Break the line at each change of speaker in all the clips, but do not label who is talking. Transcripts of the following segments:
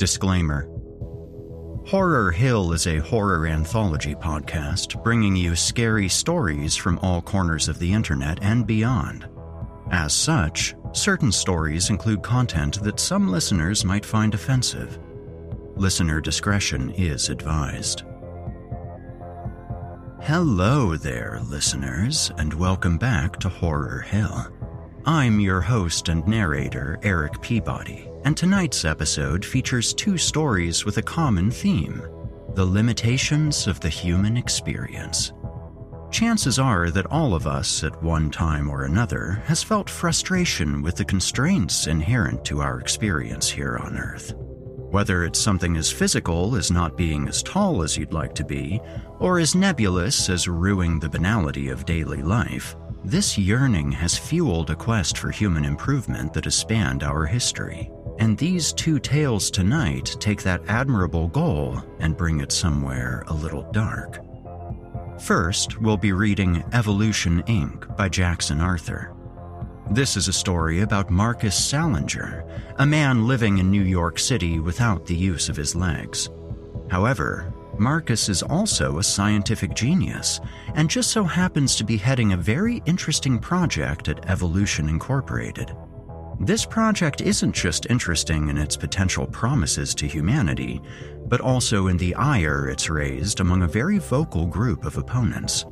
Disclaimer Horror Hill is a horror anthology podcast bringing you scary stories from all corners of the internet and beyond. As such, certain stories include content that some listeners might find offensive. Listener discretion is advised. Hello there, listeners, and welcome back to Horror Hill. I'm your host and narrator, Erik Peabody and tonight's episode features two stories with a common theme the limitations of the human experience. Chances are that all of us, at one time or another, has felt frustration with the constraints inherent to our experience here on Earth. Whether it's something as physical as not being as tall as you'd like to be, or as nebulous as ruining the banality of daily life, this yearning has fueled a quest for human improvement that has spanned our history. And these two tales tonight take that admirable goal and bring it somewhere a little dark. First, we'll be reading Evolution Inc. by Jackson Arthur. This is a story about Marcus Salinger, a man living in New York City without the use of his legs. However, Marcus is also a scientific genius and just so happens to be heading a very interesting project at Evolution Incorporated. This project isn't just interesting in its potential promises to humanity, but also in the ire it's raised among a very vocal group of opponents.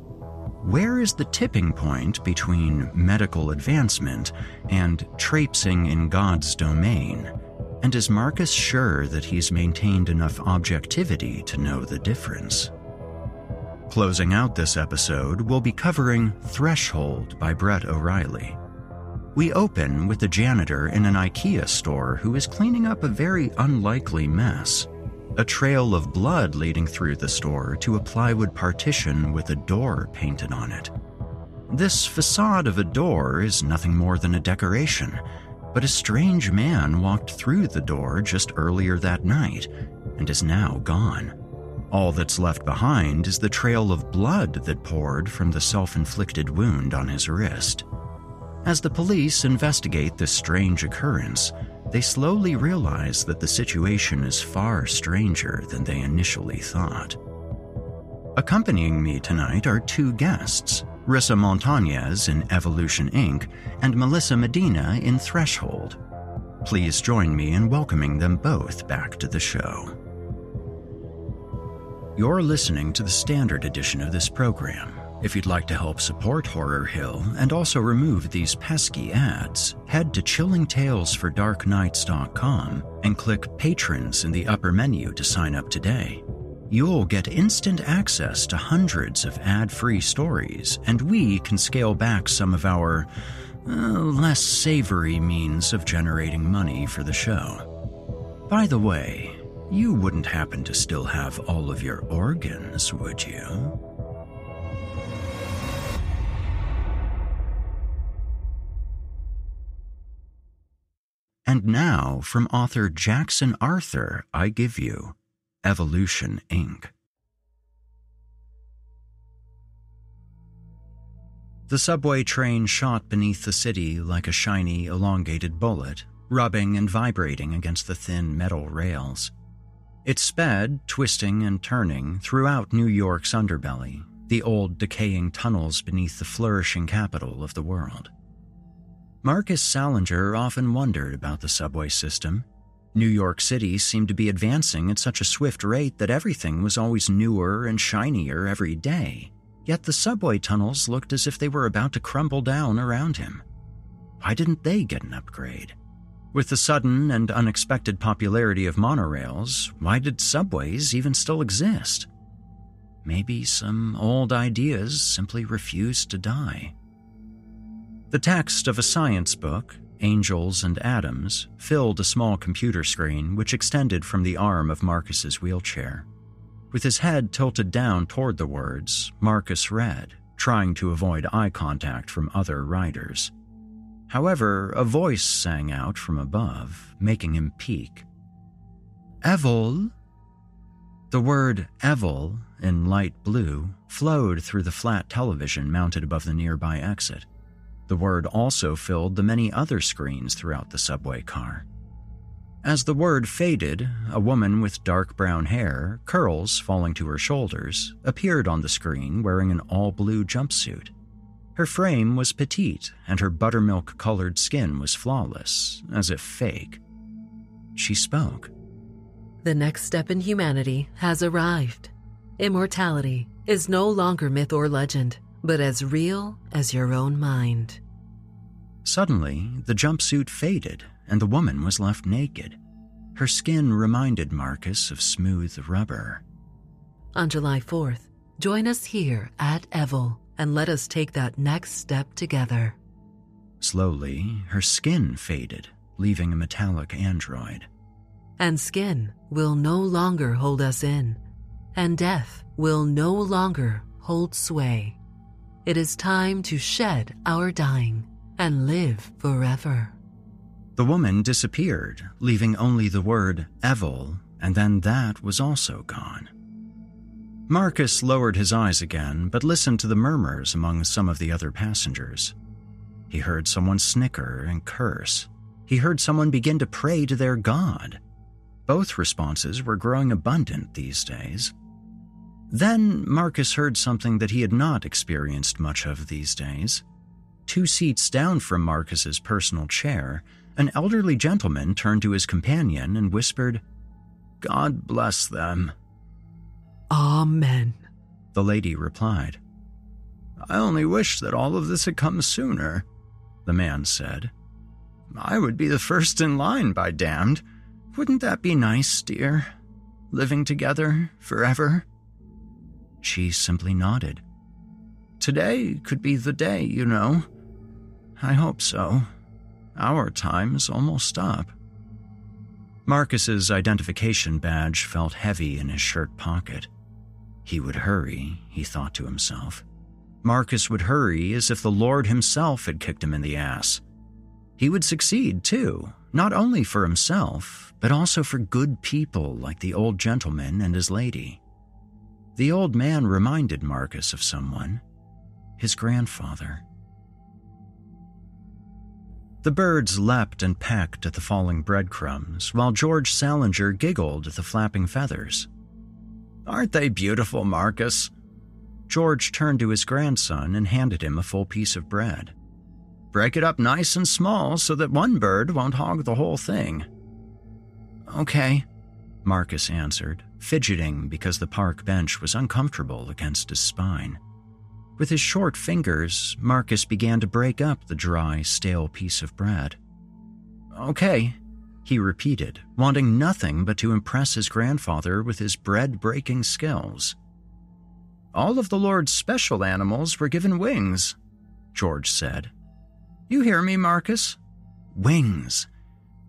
Where is the tipping point between medical advancement and traipsing in God's domain? And is Marcus sure that he's maintained enough objectivity to know the difference? Closing out this episode, we'll be covering Threshold by Brett O'Reilly. We open with a janitor in an IKEA store who is cleaning up a very unlikely mess. A trail of blood leading through the store to a plywood partition with a door painted on it. This facade of a door is nothing more than a decoration, but a strange man walked through the door just earlier that night and is now gone. All that's left behind is the trail of blood that poured from the self inflicted wound on his wrist. As the police investigate this strange occurrence, they slowly realize that the situation is far stranger than they initially thought. Accompanying me tonight are two guests Rissa Montañez in Evolution Inc., and Melissa Medina in Threshold. Please join me in welcoming them both back to the show. You're listening to the standard edition of this program. If you'd like to help support Horror Hill and also remove these pesky ads, head to chillingtalesfordarknights.com and click Patrons in the upper menu to sign up today. You'll get instant access to hundreds of ad free stories, and we can scale back some of our uh, less savory means of generating money for the show. By the way, you wouldn't happen to still have all of your organs, would you? And now, from author Jackson Arthur, I give you Evolution Inc. The subway train shot beneath the city like a shiny, elongated bullet, rubbing and vibrating against the thin metal rails. It sped, twisting and turning, throughout New York's underbelly, the old decaying tunnels beneath the flourishing capital of the world. Marcus Salinger often wondered about the subway system New York City seemed to be advancing at such a swift rate that everything was always newer and shinier every day, yet the subway tunnels looked as if they were about to crumble down around him. Why didn't they get an upgrade? With the sudden and unexpected popularity of monorails, why did subways even still exist? Maybe some old ideas simply refused to die. The text of a science book, angels, and atoms filled a small computer screen which extended from the arm of Marcus's wheelchair. With his head tilted down toward the words, Marcus read, trying to avoid eye contact from other riders. However, a voice sang out from above, making him peek. Evil? The word Evil, in light blue, flowed through the flat television mounted above the nearby exit. The word also filled the many other screens throughout the subway car. As the word faded, a woman with dark brown hair, curls falling to her shoulders, appeared on the screen wearing an all blue jumpsuit. Her frame was petite, and her buttermilk colored skin was flawless, as if fake. She spoke.
The next step in humanity has arrived. Immortality is no longer myth or legend but as real as your own mind.
Suddenly, the jumpsuit faded and the woman was left naked. Her skin reminded Marcus of smooth rubber.
On July 4th, join us here at Evil and let us take that next step together.
Slowly, her skin faded, leaving a metallic android.
And skin will no longer hold us in, and death will no longer hold sway. It is time to shed our dying and live forever.
The woman disappeared, leaving only the word Evil, and then that was also gone. Marcus lowered his eyes again, but listened to the murmurs among some of the other passengers. He heard someone snicker and curse. He heard someone begin to pray to their God. Both responses were growing abundant these days. Then Marcus heard something that he had not experienced much of these days. Two seats down from Marcus's personal chair, an elderly gentleman turned to his companion and whispered, God bless them.
Amen,
the lady replied. I only wish that all of this had come sooner, the man said. I would be the first in line, by damned. Wouldn't that be nice, dear? Living together forever? She simply nodded. Today could be the day, you know. I hope so. Our time's almost up. Marcus's identification badge felt heavy in his shirt pocket. He would hurry, he thought to himself. Marcus would hurry as if the Lord himself had kicked him in the ass. He would succeed, too, not only for himself, but also for good people like the old gentleman and his lady. The old man reminded Marcus of someone his grandfather. The birds leapt and pecked at the falling breadcrumbs, while George Salinger giggled at the flapping feathers. Aren't they beautiful, Marcus? George turned to his grandson and handed him a full piece of bread. Break it up nice and small so that one bird won't hog the whole thing. Okay, Marcus answered, fidgeting because the park bench was uncomfortable against his spine. With his short fingers, Marcus began to break up the dry, stale piece of bread. Okay, he repeated, wanting nothing but to impress his grandfather with his bread breaking skills. All of the Lord's special animals were given wings, George said. You hear me, Marcus? Wings.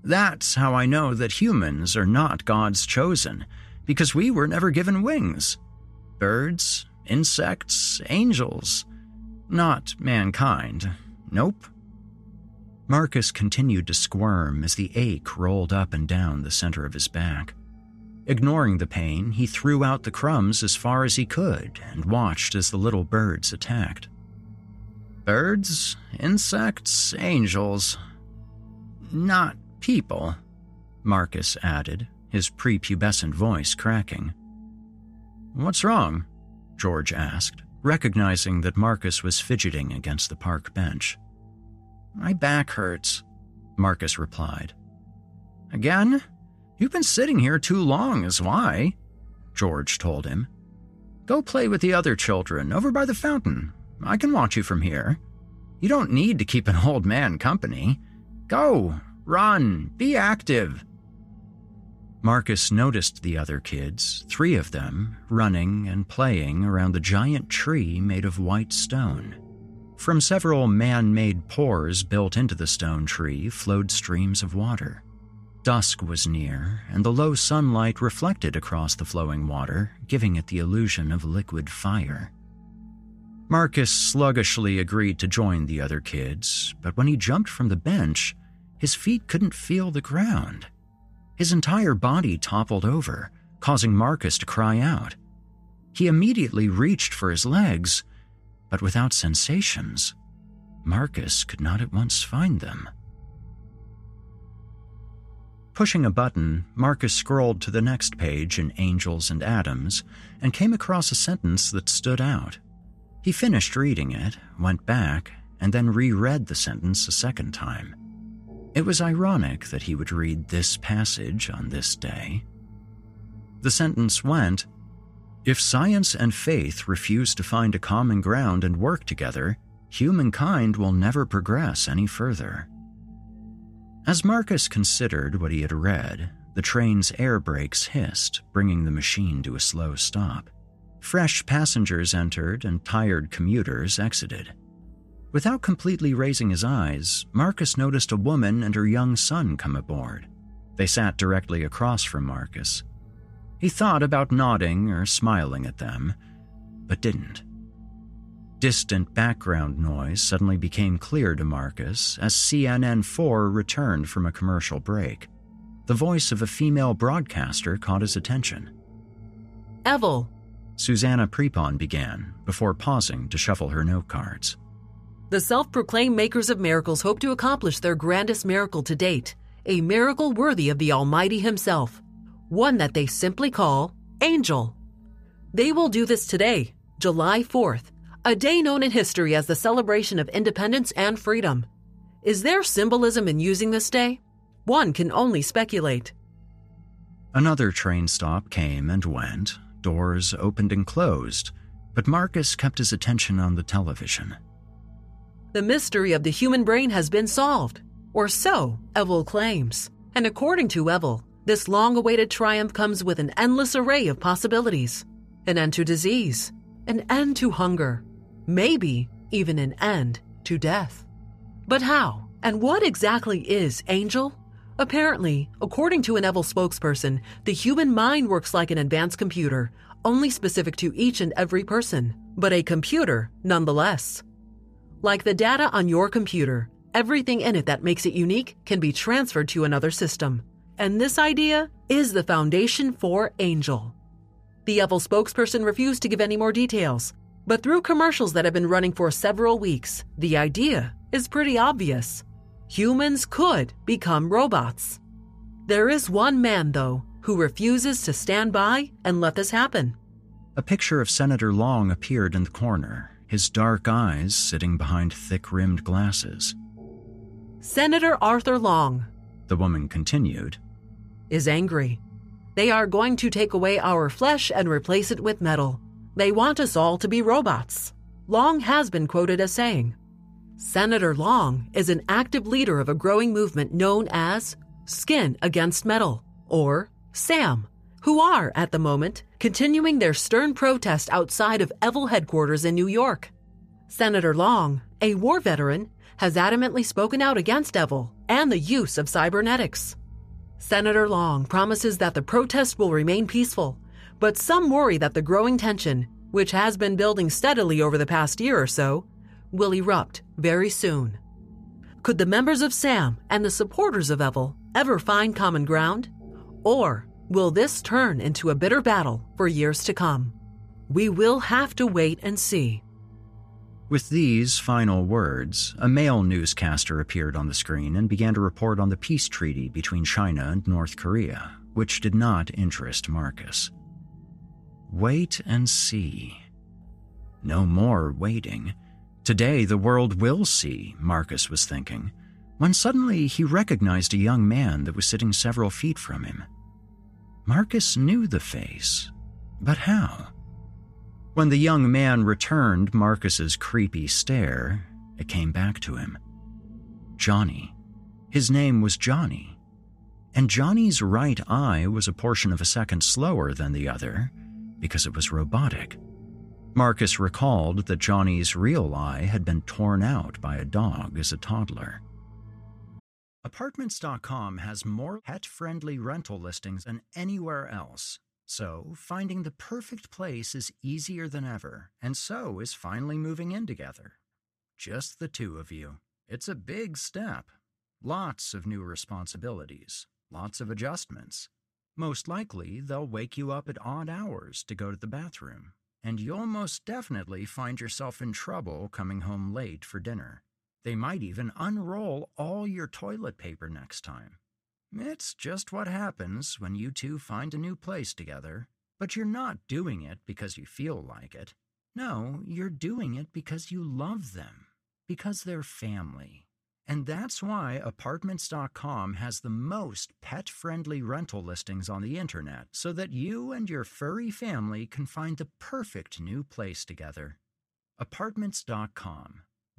That's how I know that humans are not God's chosen, because we were never given wings. Birds, insects, angels. Not mankind. Nope. Marcus continued to squirm as the ache rolled up and down the center of his back. Ignoring the pain, he threw out the crumbs as far as he could and watched as the little birds attacked. Birds, insects, angels. Not people, Marcus added, his prepubescent voice cracking. What's wrong? George asked, recognizing that Marcus was fidgeting against the park bench. My back hurts, Marcus replied. Again? You've been sitting here too long, is why, George told him. Go play with the other children over by the fountain. I can watch you from here. You don't need to keep an old man company. Go, run, be active. Marcus noticed the other kids, three of them, running and playing around the giant tree made of white stone. From several man made pores built into the stone tree flowed streams of water. Dusk was near, and the low sunlight reflected across the flowing water, giving it the illusion of liquid fire. Marcus sluggishly agreed to join the other kids, but when he jumped from the bench, his feet couldn't feel the ground. His entire body toppled over, causing Marcus to cry out. He immediately reached for his legs, but without sensations. Marcus could not at once find them. Pushing a button, Marcus scrolled to the next page in Angels and Atoms and came across a sentence that stood out. He finished reading it, went back, and then reread the sentence a second time. It was ironic that he would read this passage on this day. The sentence went If science and faith refuse to find a common ground and work together, humankind will never progress any further. As Marcus considered what he had read, the train's air brakes hissed, bringing the machine to a slow stop. Fresh passengers entered and tired commuters exited. Without completely raising his eyes, Marcus noticed a woman and her young son come aboard. They sat directly across from Marcus. He thought about nodding or smiling at them, but didn't. Distant background noise suddenly became clear to Marcus as CNN 4 returned from a commercial break. The voice of a female broadcaster caught his attention.
Evel,
Susanna Prepon began, before pausing to shuffle her note cards.
The self proclaimed makers of miracles hope to accomplish their grandest miracle to date, a miracle worthy of the Almighty Himself, one that they simply call Angel. They will do this today, July 4th, a day known in history as the celebration of independence and freedom. Is there symbolism in using this day? One can only speculate.
Another train stop came and went, doors opened and closed, but Marcus kept his attention on the television.
The mystery of the human brain has been solved, or so Evel claims. And according to Evel, this long awaited triumph comes with an endless array of possibilities an end to disease, an end to hunger, maybe even an end to death. But how and what exactly is Angel? Apparently, according to an Evel spokesperson, the human mind works like an advanced computer, only specific to each and every person, but a computer nonetheless. Like the data on your computer, everything in it that makes it unique can be transferred to another system. And this idea is the foundation for Angel. The Evel spokesperson refused to give any more details, but through commercials that have been running for several weeks, the idea is pretty obvious. humans could become robots. There is one man, though, who refuses to stand by and let this happen.
A picture of Senator Long appeared in the corner, his dark eyes sitting behind thick rimmed glasses.
Senator Arthur Long,
the woman continued,
is angry. They are going to take away our flesh and replace it with metal. They want us all to be robots. Long has been quoted as saying, Senator Long is an active leader of a growing movement known as Skin Against Metal, or SAM, who are, at the moment, continuing their stern protest outside of Evil headquarters in New York. Senator Long, a war veteran, has adamantly spoken out against Evil and the use of cybernetics. Senator Long promises that the protest will remain peaceful, but some worry that the growing tension, which has been building steadily over the past year or so, will erupt very soon. Could the members of SAM and the supporters of Evil ever find common ground? Or will this turn into a bitter battle for years to come? We will have to wait and see.
With these final words, a male newscaster appeared on the screen and began to report on the peace treaty between China and North Korea, which did not interest Marcus. Wait and see. No more waiting. Today the world will see, Marcus was thinking, when suddenly he recognized a young man that was sitting several feet from him. Marcus knew the face, but how? When the young man returned Marcus's creepy stare, it came back to him. Johnny. His name was Johnny. And Johnny's right eye was a portion of a second slower than the other because it was robotic. Marcus recalled that Johnny's real eye had been torn out by a dog as a toddler. Apartments.com has more pet friendly rental listings than anywhere else. So, finding the perfect place is easier than ever, and so is finally moving in together. Just the two of you. It's a big step. Lots of new responsibilities, lots of adjustments. Most likely, they'll wake you up at odd hours to go to the bathroom, and you'll most definitely find yourself in trouble coming home late for dinner. They might even unroll all your toilet paper next time. It's just what happens when you two find a new place together. But you're not doing it because you feel like it. No, you're doing it because you love them, because they're family. And that's why Apartments.com has the most pet friendly rental listings on the internet so that you and your furry family can find the perfect new place together. Apartments.com,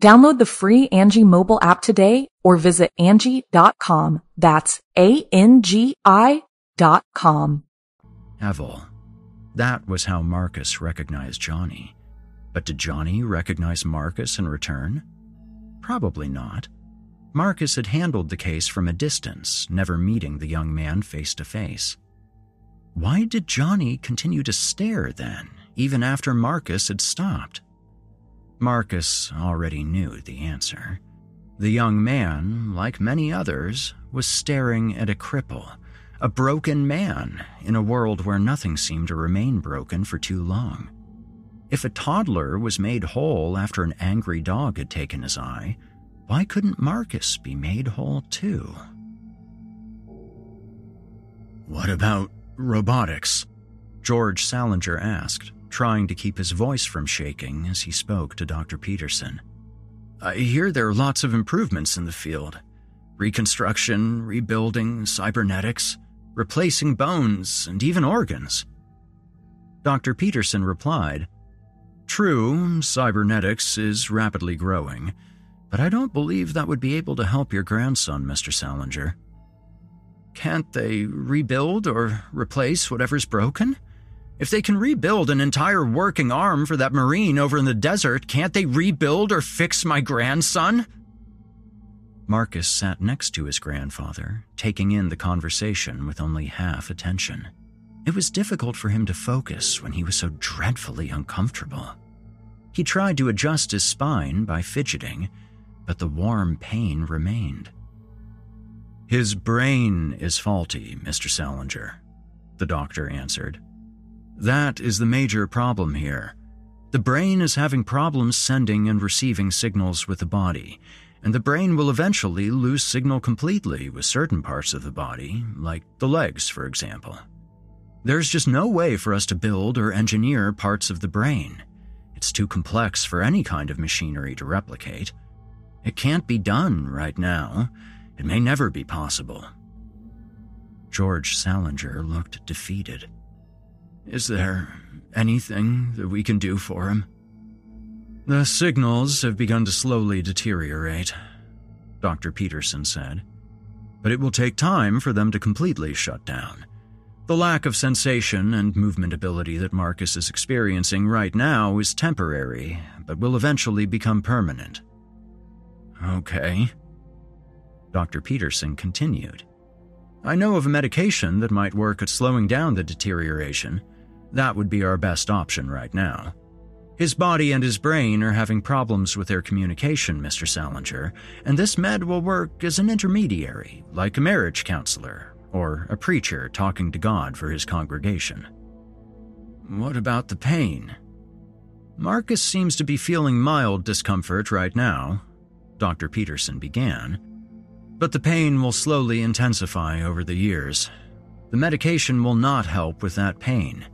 Download the free Angie mobile app today or visit Angie.com. That's A-N-G-I dot com.
Evil. That was how Marcus recognized Johnny. But did Johnny recognize Marcus in return? Probably not. Marcus had handled the case from a distance, never meeting the young man face to face. Why did Johnny continue to stare then, even after Marcus had stopped? Marcus already knew the answer. The young man, like many others, was staring at a cripple, a broken man in a world where nothing seemed to remain broken for too long. If a toddler was made whole after an angry dog had taken his eye, why couldn't Marcus be made whole too? What about robotics? George Salinger asked trying to keep his voice from shaking as he spoke to Dr. Peterson. I hear there are lots of improvements in the field. reconstruction, rebuilding, cybernetics, replacing bones, and even organs. Dr. Peterson replied, True, cybernetics is rapidly growing, but I don't believe that would be able to help your grandson, Mr. Salinger. Can't they rebuild or replace whatever's broken? If they can rebuild an entire working arm for that Marine over in the desert, can't they rebuild or fix my grandson? Marcus sat next to his grandfather, taking in the conversation with only half attention. It was difficult for him to focus when he was so dreadfully uncomfortable. He tried to adjust his spine by fidgeting, but the warm pain remained. His brain is faulty, Mr. Salinger, the doctor answered. That is the major problem here. The brain is having problems sending and receiving signals with the body, and the brain will eventually lose signal completely with certain parts of the body, like the legs, for example. There's just no way for us to build or engineer parts of the brain. It's too complex for any kind of machinery to replicate. It can't be done right now. It may never be possible. George Salinger looked defeated. Is there anything that we can do for him? The signals have begun to slowly deteriorate, Dr. Peterson said. But it will take time for them to completely shut down. The lack of sensation and movement ability that Marcus is experiencing right now is temporary, but will eventually become permanent. Okay. Dr. Peterson continued. I know of a medication that might work at slowing down the deterioration. That would be our best option right now. His body and his brain are having problems with their communication, Mr. Salinger, and this med will work as an intermediary, like a marriage counselor or a preacher talking to God for his congregation. What about the pain? Marcus seems to be feeling mild discomfort right now, Dr. Peterson began, but the pain will slowly intensify over the years. The medication will not help with that pain.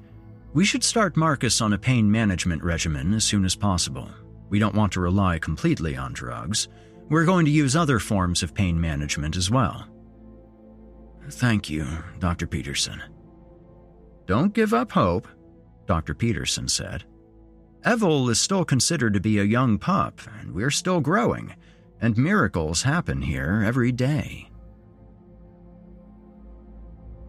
We should start Marcus on a pain management regimen as soon as possible. We don't want to rely completely on drugs. We're going to use other forms of pain management as well. Thank you, Dr. Peterson. Don't give up hope, Dr. Peterson said. Evil is still considered to be a young pup, and we're still growing and miracles happen here every day.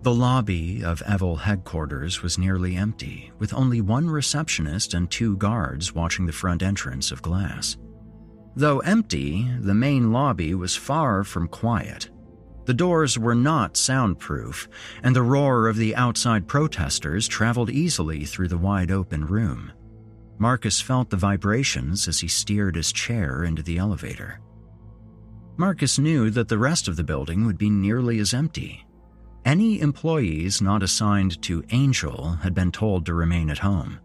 The lobby of Evil headquarters was nearly empty, with only one receptionist and two guards watching the front entrance of glass. Though empty, the main lobby was far from quiet. The doors were not soundproof, and the roar of the outside protesters traveled easily through the wide open room. Marcus felt the vibrations as he steered his chair into the elevator. Marcus knew that the rest of the building would be nearly as empty. Any employees not assigned to Angel had been told to remain at home.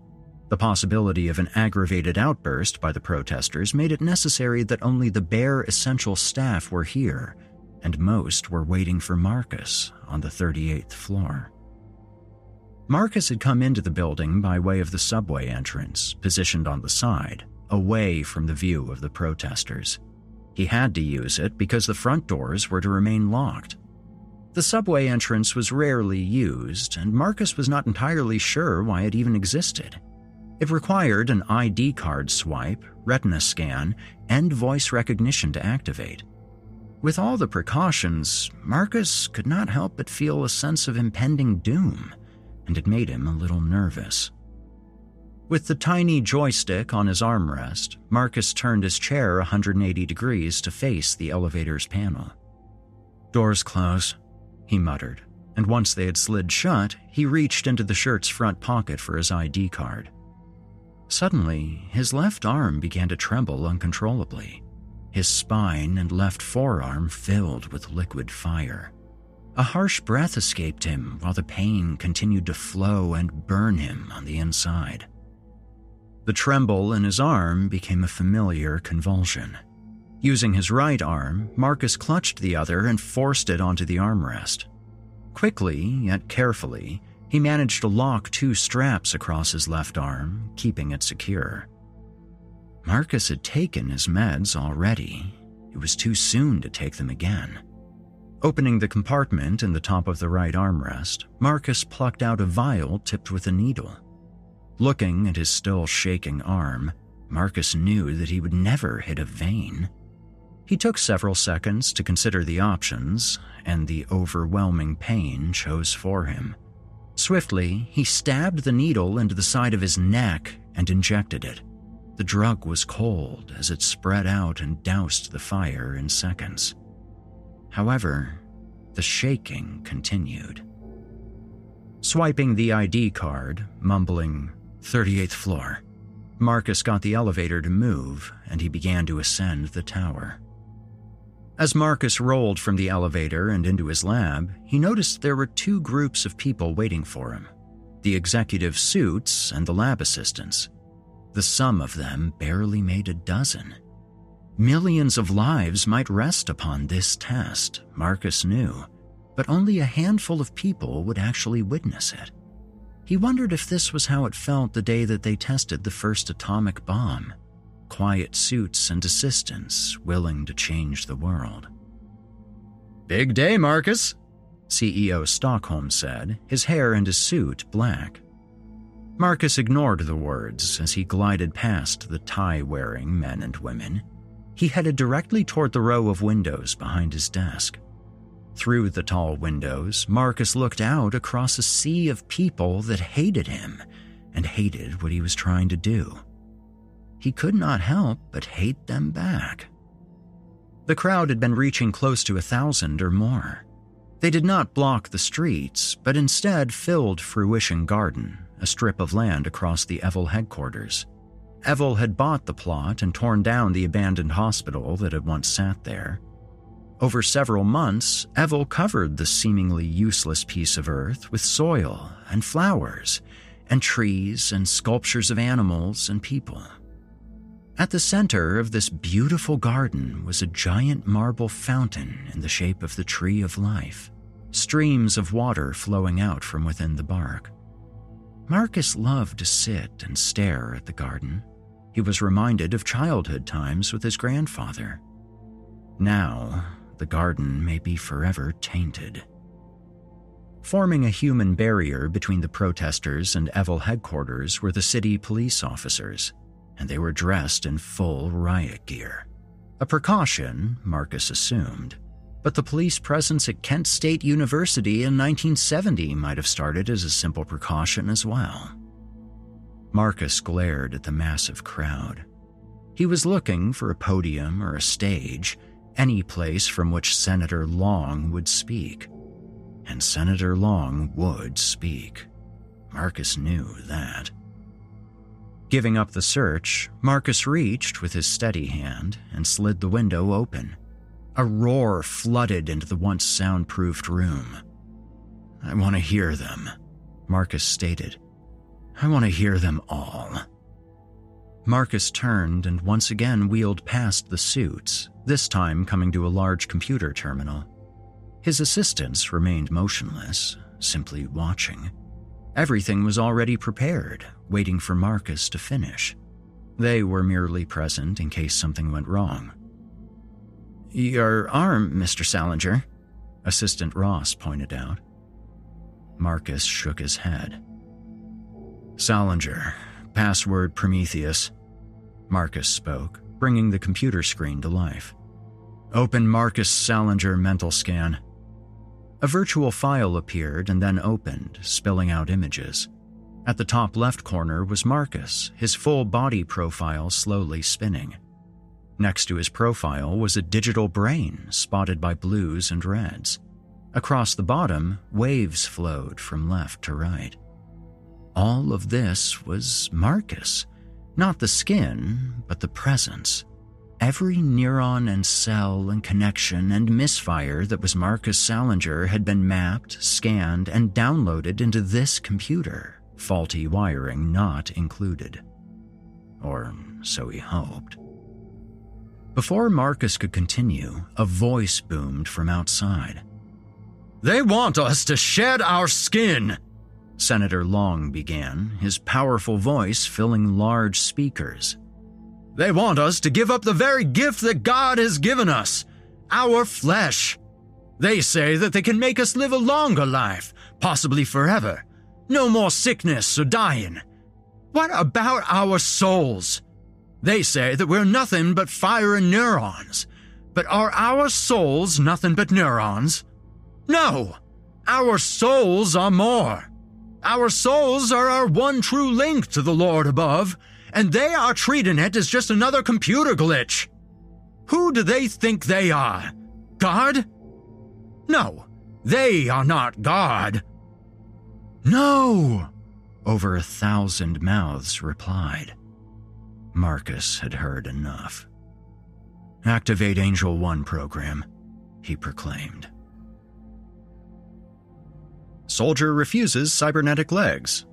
The possibility of an aggravated outburst by the protesters made it necessary that only the bare essential staff were here, and most were waiting for Marcus on the 38th floor. Marcus had come into the building by way of the subway entrance, positioned on the side, away from the view of the protesters. He had to use it because the front doors were to remain locked. The subway entrance was rarely used, and Marcus was not entirely sure why it even existed. It required an ID card swipe, retina scan, and voice recognition to activate. With all the precautions, Marcus could not help but feel a sense of impending doom, and it made him a little nervous. With the tiny joystick on his armrest, Marcus turned his chair 180 degrees to face the elevator's panel. Doors close, he muttered, and once they had slid shut, he reached into the shirt's front pocket for his ID card. Suddenly, his left arm began to tremble uncontrollably. His spine and left forearm filled with liquid fire. A harsh breath escaped him while the pain continued to flow and burn him on the inside. The tremble in his arm became a familiar convulsion. Using his right arm, Marcus clutched the other and forced it onto the armrest. Quickly, yet carefully, he managed to lock two straps across his left arm, keeping it secure. Marcus had taken his meds already. It was too soon to take them again. Opening the compartment in the top of the right armrest, Marcus plucked out a vial tipped with a needle. Looking at his still shaking arm, Marcus knew that he would never hit a vein. He took several seconds to consider the options, and the overwhelming pain chose for him. Swiftly, he stabbed the needle into the side of his neck and injected it. The drug was cold as it spread out and doused the fire in seconds. However, the shaking continued. Swiping the ID card, mumbling, 38th floor, Marcus got the elevator to move and he began to ascend the tower. As Marcus rolled from the elevator and into his lab, he noticed there were two groups of people waiting for him the executive suits and the lab assistants. The sum of them barely made a dozen. Millions of lives might rest upon this test, Marcus knew, but only a handful of people would actually witness it. He wondered if this was how it felt the day that they tested the first atomic bomb quiet suits and assistants willing to change the world. Big day, Marcus, CEO Stockholm said, his hair and his suit black. Marcus ignored the words as he glided past the tie wearing men and women he headed directly toward the row of windows behind his desk. Through the tall windows, Marcus looked out across a sea of people that hated him and hated what he was trying to do. He could not help but hate them back. The crowd had been reaching close to a thousand or more. They did not block the streets, but instead filled Fruition Garden, a strip of land across the Evil headquarters. Evil had bought the plot and torn down the abandoned hospital that had once sat there. Over several months, Evel covered the seemingly useless piece of earth with soil and flowers and trees and sculptures of animals and people. At the center of this beautiful garden was a giant marble fountain in the shape of the tree of life, streams of water flowing out from within the bark. Marcus loved to sit and stare at the garden. He was reminded of childhood times with his grandfather. Now, the garden may be forever tainted. Forming a human barrier between the protesters and Evil headquarters were the city police officers, and they were dressed in full riot gear. A precaution, Marcus assumed, but the police presence at Kent State University in 1970 might have started as a simple precaution as well. Marcus glared at the massive crowd. He was looking for a podium or a stage, any place from which Senator Long would speak. And Senator Long would speak. Marcus knew that. Giving up the search, Marcus reached with his steady hand and slid the window open. A roar flooded into the once soundproofed room. I want to hear them, Marcus stated. I want to hear them all. Marcus turned and once again wheeled past the suits, this time coming to a large computer terminal. His assistants remained motionless, simply watching. Everything was already prepared, waiting for Marcus to finish. They were merely present in case something went wrong. Your arm, Mr. Salinger, Assistant Ross pointed out. Marcus shook his head. Salinger, password Prometheus. Marcus spoke, bringing the computer screen to life. Open Marcus Salinger mental scan. A virtual file appeared and then opened, spilling out images. At the top left corner was Marcus, his full body profile slowly spinning. Next to his profile was a digital brain spotted by blues and reds. Across the bottom, waves flowed from left to right. All of this was Marcus. Not the skin, but the presence. Every neuron and cell and connection and misfire that was Marcus Salinger had been mapped, scanned, and downloaded into this computer, faulty wiring not included. Or so he hoped. Before Marcus could continue, a voice boomed from outside. They want us to shed our skin! Senator Long began, his powerful voice filling large speakers. They want us to give up the very gift that God has given us our flesh. They say that they can make us live a longer life, possibly forever. No more sickness or dying. What about our souls? They say that we're nothing but fire and neurons. But are our souls nothing but neurons? No! Our souls are more. Our souls are our one true link to the Lord above, and they are treating it as just another computer glitch. Who do they think they are? God? No, they are not God. No! Over a thousand mouths replied. Marcus had heard enough. Activate Angel 1 program, he proclaimed. Soldier refuses cybernetic legs,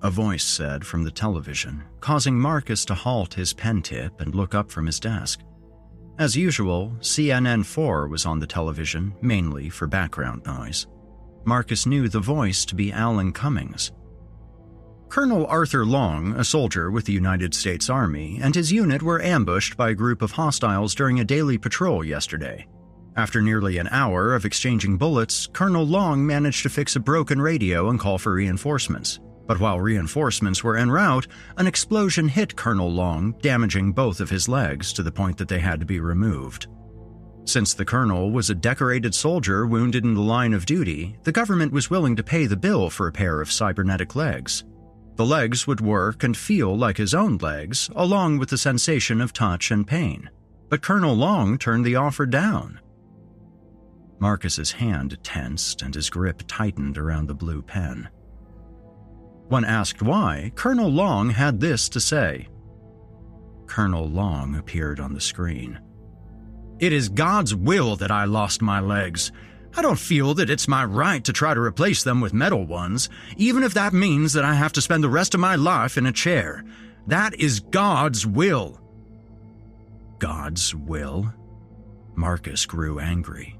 a voice said from the television, causing Marcus to halt his pen tip and look up from his desk. As usual, CNN 4 was on the television, mainly for background noise. Marcus knew the voice to be Alan Cummings. Colonel Arthur Long, a soldier with the United States Army, and his unit were ambushed by a group of hostiles during a daily patrol yesterday. After nearly an hour of exchanging bullets, Colonel Long managed to fix a broken radio and call for reinforcements. But while reinforcements were en route, an explosion hit Colonel Long, damaging both of his legs to the point that they had to be removed. Since the colonel was a decorated soldier wounded in the line of duty, the government was willing to pay the bill for a pair of cybernetic legs. The legs would work and feel like his own legs, along with the sensation of touch and pain. But Colonel Long turned the offer down. Marcus's hand tensed and his grip tightened around the blue pen. When asked why, Colonel Long had this to say. Colonel Long appeared on the screen. It is God's will that I lost my legs. I don't feel that it's my right to try to replace them with metal ones, even if that means that I have to spend the rest of my life in a chair. That is God's will. God's will? Marcus grew angry.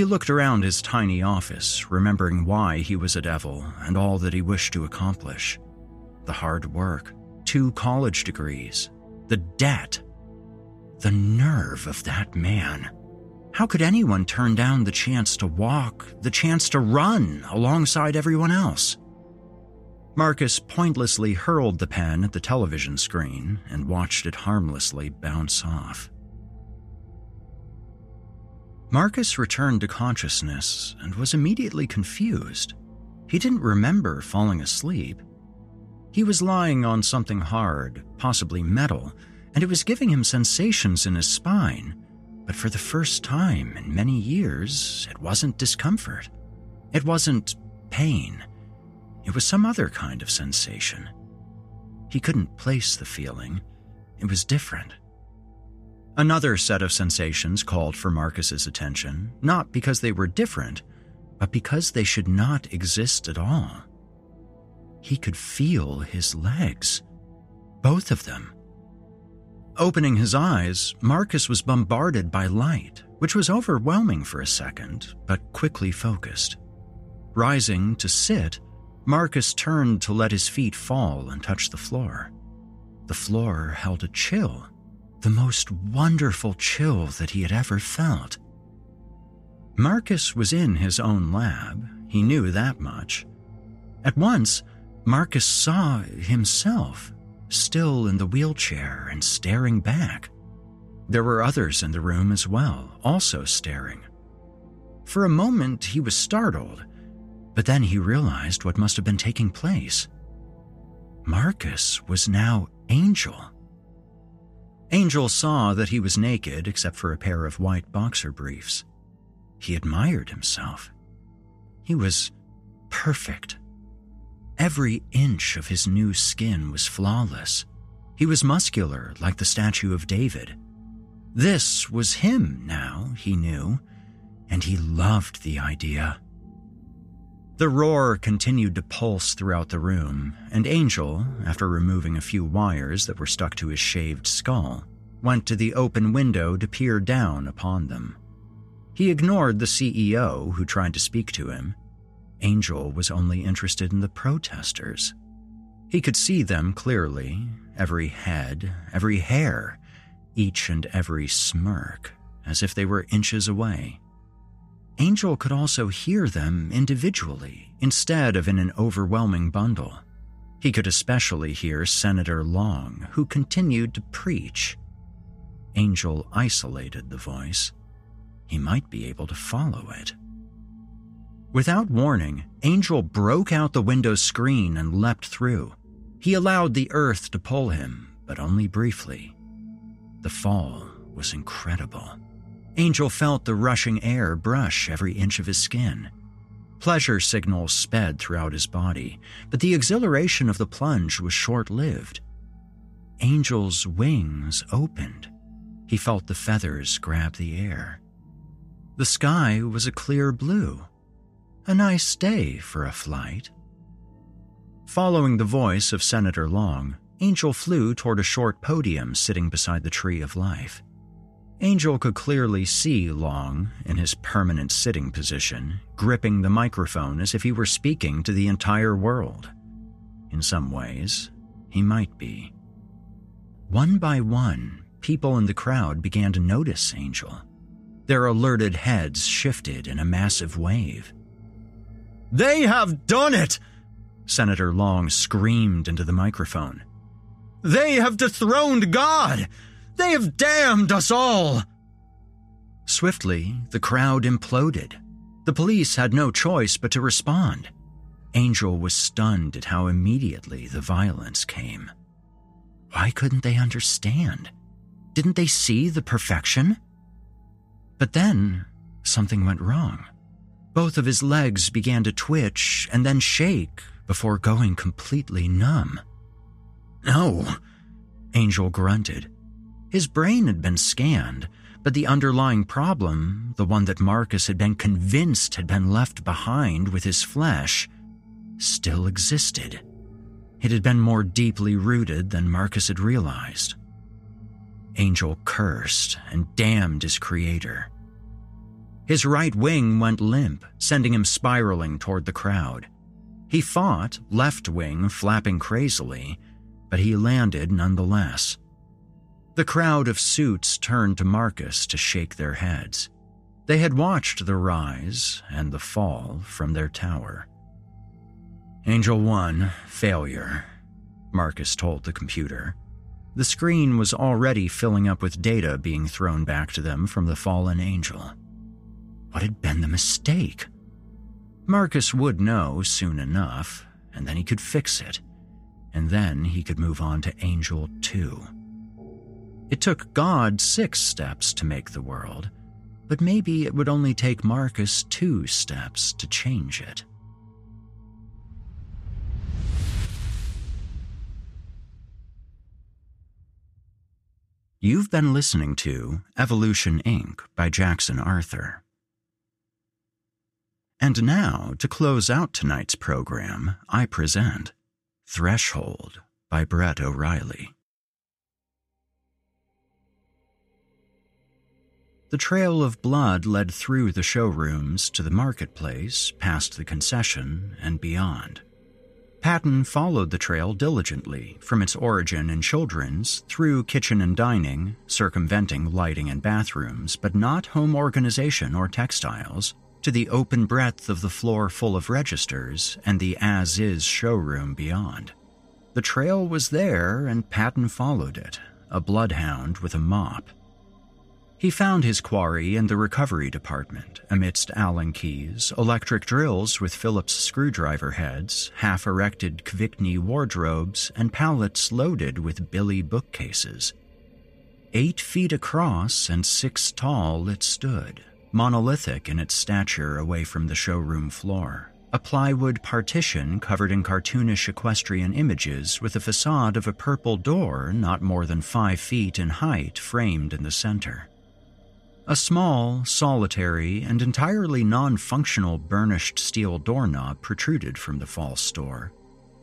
He looked around his tiny office, remembering why he was a devil and all that he wished to accomplish. The hard work, two college degrees, the debt. The nerve of that man. How could anyone turn down the chance to walk, the chance to run alongside everyone else? Marcus pointlessly hurled the pen at the television screen and watched it harmlessly bounce off. Marcus returned to consciousness and was immediately confused. He didn't remember falling asleep. He was lying on something hard, possibly metal, and it was giving him sensations in his spine. But for the first time in many years, it wasn't discomfort. It wasn't pain. It was some other kind of sensation. He couldn't place the feeling. It was different. Another set of sensations called for Marcus's attention, not because they were different, but because they should not exist at all. He could feel his legs, both of them. Opening his eyes, Marcus was bombarded by light, which was overwhelming for a second, but quickly focused. Rising to sit, Marcus turned to let his feet fall and touch the floor. The floor held a chill the most wonderful chill that he had ever felt. Marcus was in his own lab, he knew that much. At once, Marcus saw himself, still in the wheelchair and staring back. There were others in the room as well, also staring. For a moment, he was startled, but then he realized what must have been taking place. Marcus was now Angel. Angel saw that he was naked except for a pair of white boxer briefs. He admired himself. He was perfect. Every inch of his new skin was flawless. He was muscular like the statue of David. This was him now, he knew, and he loved the idea. The roar continued to pulse throughout the room, and Angel, after removing a few wires that were stuck to his shaved skull, went to the open window to peer down upon them. He ignored the CEO who tried to speak to him. Angel was only interested in the protesters. He could see them clearly every head, every hair, each and every smirk, as if they were inches away. Angel could also hear them individually instead of in an overwhelming bundle. He could especially hear Senator Long, who continued to preach. Angel isolated the voice. He might be able to follow it. Without warning, Angel broke out the window screen and leapt through. He allowed the earth to pull him, but only briefly. The fall was incredible. Angel felt the rushing air brush every inch of his skin. Pleasure signals sped throughout his body, but the exhilaration of the plunge was short lived. Angel's wings opened. He felt the feathers grab the air. The sky was a clear blue. A nice day for a flight. Following the voice of Senator Long, Angel flew toward a short podium sitting beside the Tree of Life. Angel could clearly see Long in his permanent sitting position, gripping the microphone as if he were speaking to the entire world. In some ways, he might be. One by one, people in the crowd began to notice Angel. Their alerted heads shifted in a massive wave. They have done it! Senator Long screamed into the microphone. They have dethroned God! They have damned us all! Swiftly, the crowd imploded. The police had no choice but to respond. Angel was stunned at how immediately the violence came. Why couldn't they understand? Didn't they see the perfection? But then, something went wrong. Both of his legs began to twitch and then shake before going completely numb. No, Angel grunted. His brain had been scanned, but the underlying problem, the one that Marcus had been convinced had been left behind with his flesh, still existed. It had been more deeply rooted than Marcus had realized. Angel cursed and damned his creator. His right wing went limp, sending him spiraling toward the crowd. He fought, left wing flapping crazily, but he landed nonetheless. The crowd of suits turned to Marcus to shake their heads. They had watched the rise and the fall from their tower. Angel 1, failure, Marcus told the computer. The screen was already filling up with data being thrown back to them from the fallen angel. What had been the mistake? Marcus would know soon enough, and then he could fix it. And then he could move on to Angel 2. It took God six steps to make the world, but maybe it would only take Marcus two steps to change it. You've been listening to Evolution Inc. by Jackson Arthur. And now, to close out tonight's program, I present Threshold by Brett O'Reilly. The trail of blood led through the showrooms to the marketplace, past the concession, and beyond. Patton followed the trail diligently from its origin in children's through kitchen and dining, circumventing lighting and bathrooms, but not home organization or textiles, to the open breadth of the floor full of registers and the as is showroom beyond. The trail was there, and Patton followed it, a bloodhound with a mop. He found his quarry in the recovery department, amidst Allen keys, electric drills with Phillips screwdriver heads, half erected Kvikne wardrobes, and pallets loaded with Billy bookcases. Eight feet across and six tall it stood, monolithic in its stature away from the showroom floor. A plywood partition covered in cartoonish equestrian images with a facade of a purple door not more than five feet in height framed in the center. A small, solitary, and entirely non functional burnished steel doorknob protruded from the false door.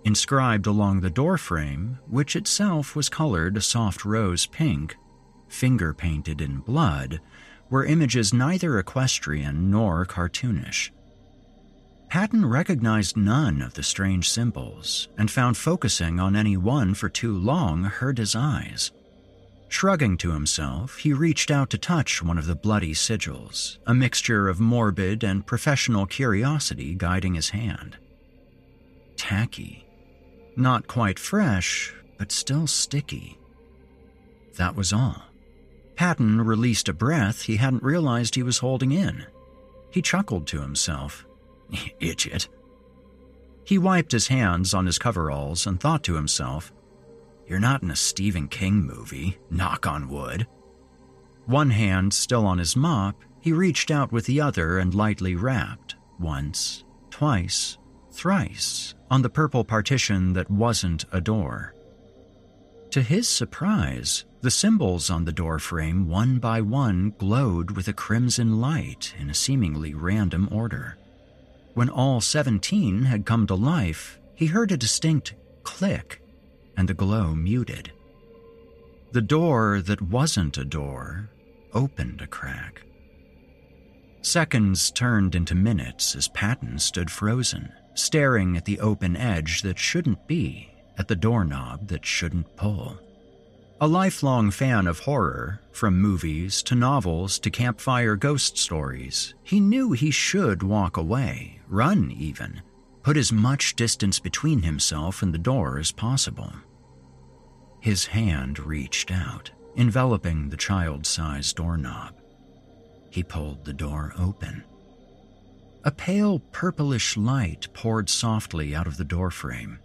Inscribed along the doorframe, which itself was colored a soft rose pink, finger painted in blood, were images neither equestrian nor cartoonish. Patton recognized none of the strange symbols and found focusing on any one for too long hurt his eyes. Shrugging to himself, he reached out to touch one of the bloody sigils, a mixture of morbid and professional curiosity guiding his hand. Tacky. Not quite fresh, but still sticky. That was all. Patton released a breath he hadn't realized he was holding in. He chuckled to himself. Idiot. He wiped his hands on his coveralls and thought to himself, You're not in a Stephen King movie, knock on wood. One hand still on his mop, he reached out with the other and lightly rapped, once, twice, thrice, on the purple partition that wasn't a door. To his surprise, the symbols on the doorframe, one by one, glowed with a crimson light in a seemingly random order. When all 17 had come to life, he heard a distinct click, and the glow muted. The door that wasn't a door opened a crack. Seconds turned into minutes as Patton stood frozen, staring at the open edge that shouldn't be, at the doorknob that shouldn't pull. A lifelong fan of horror, from movies to novels to campfire ghost stories, he knew he should walk away, run even, put as much distance between himself and the door as possible. His hand reached out, enveloping the child sized doorknob. He pulled the door open. A pale purplish light poured softly out of the doorframe.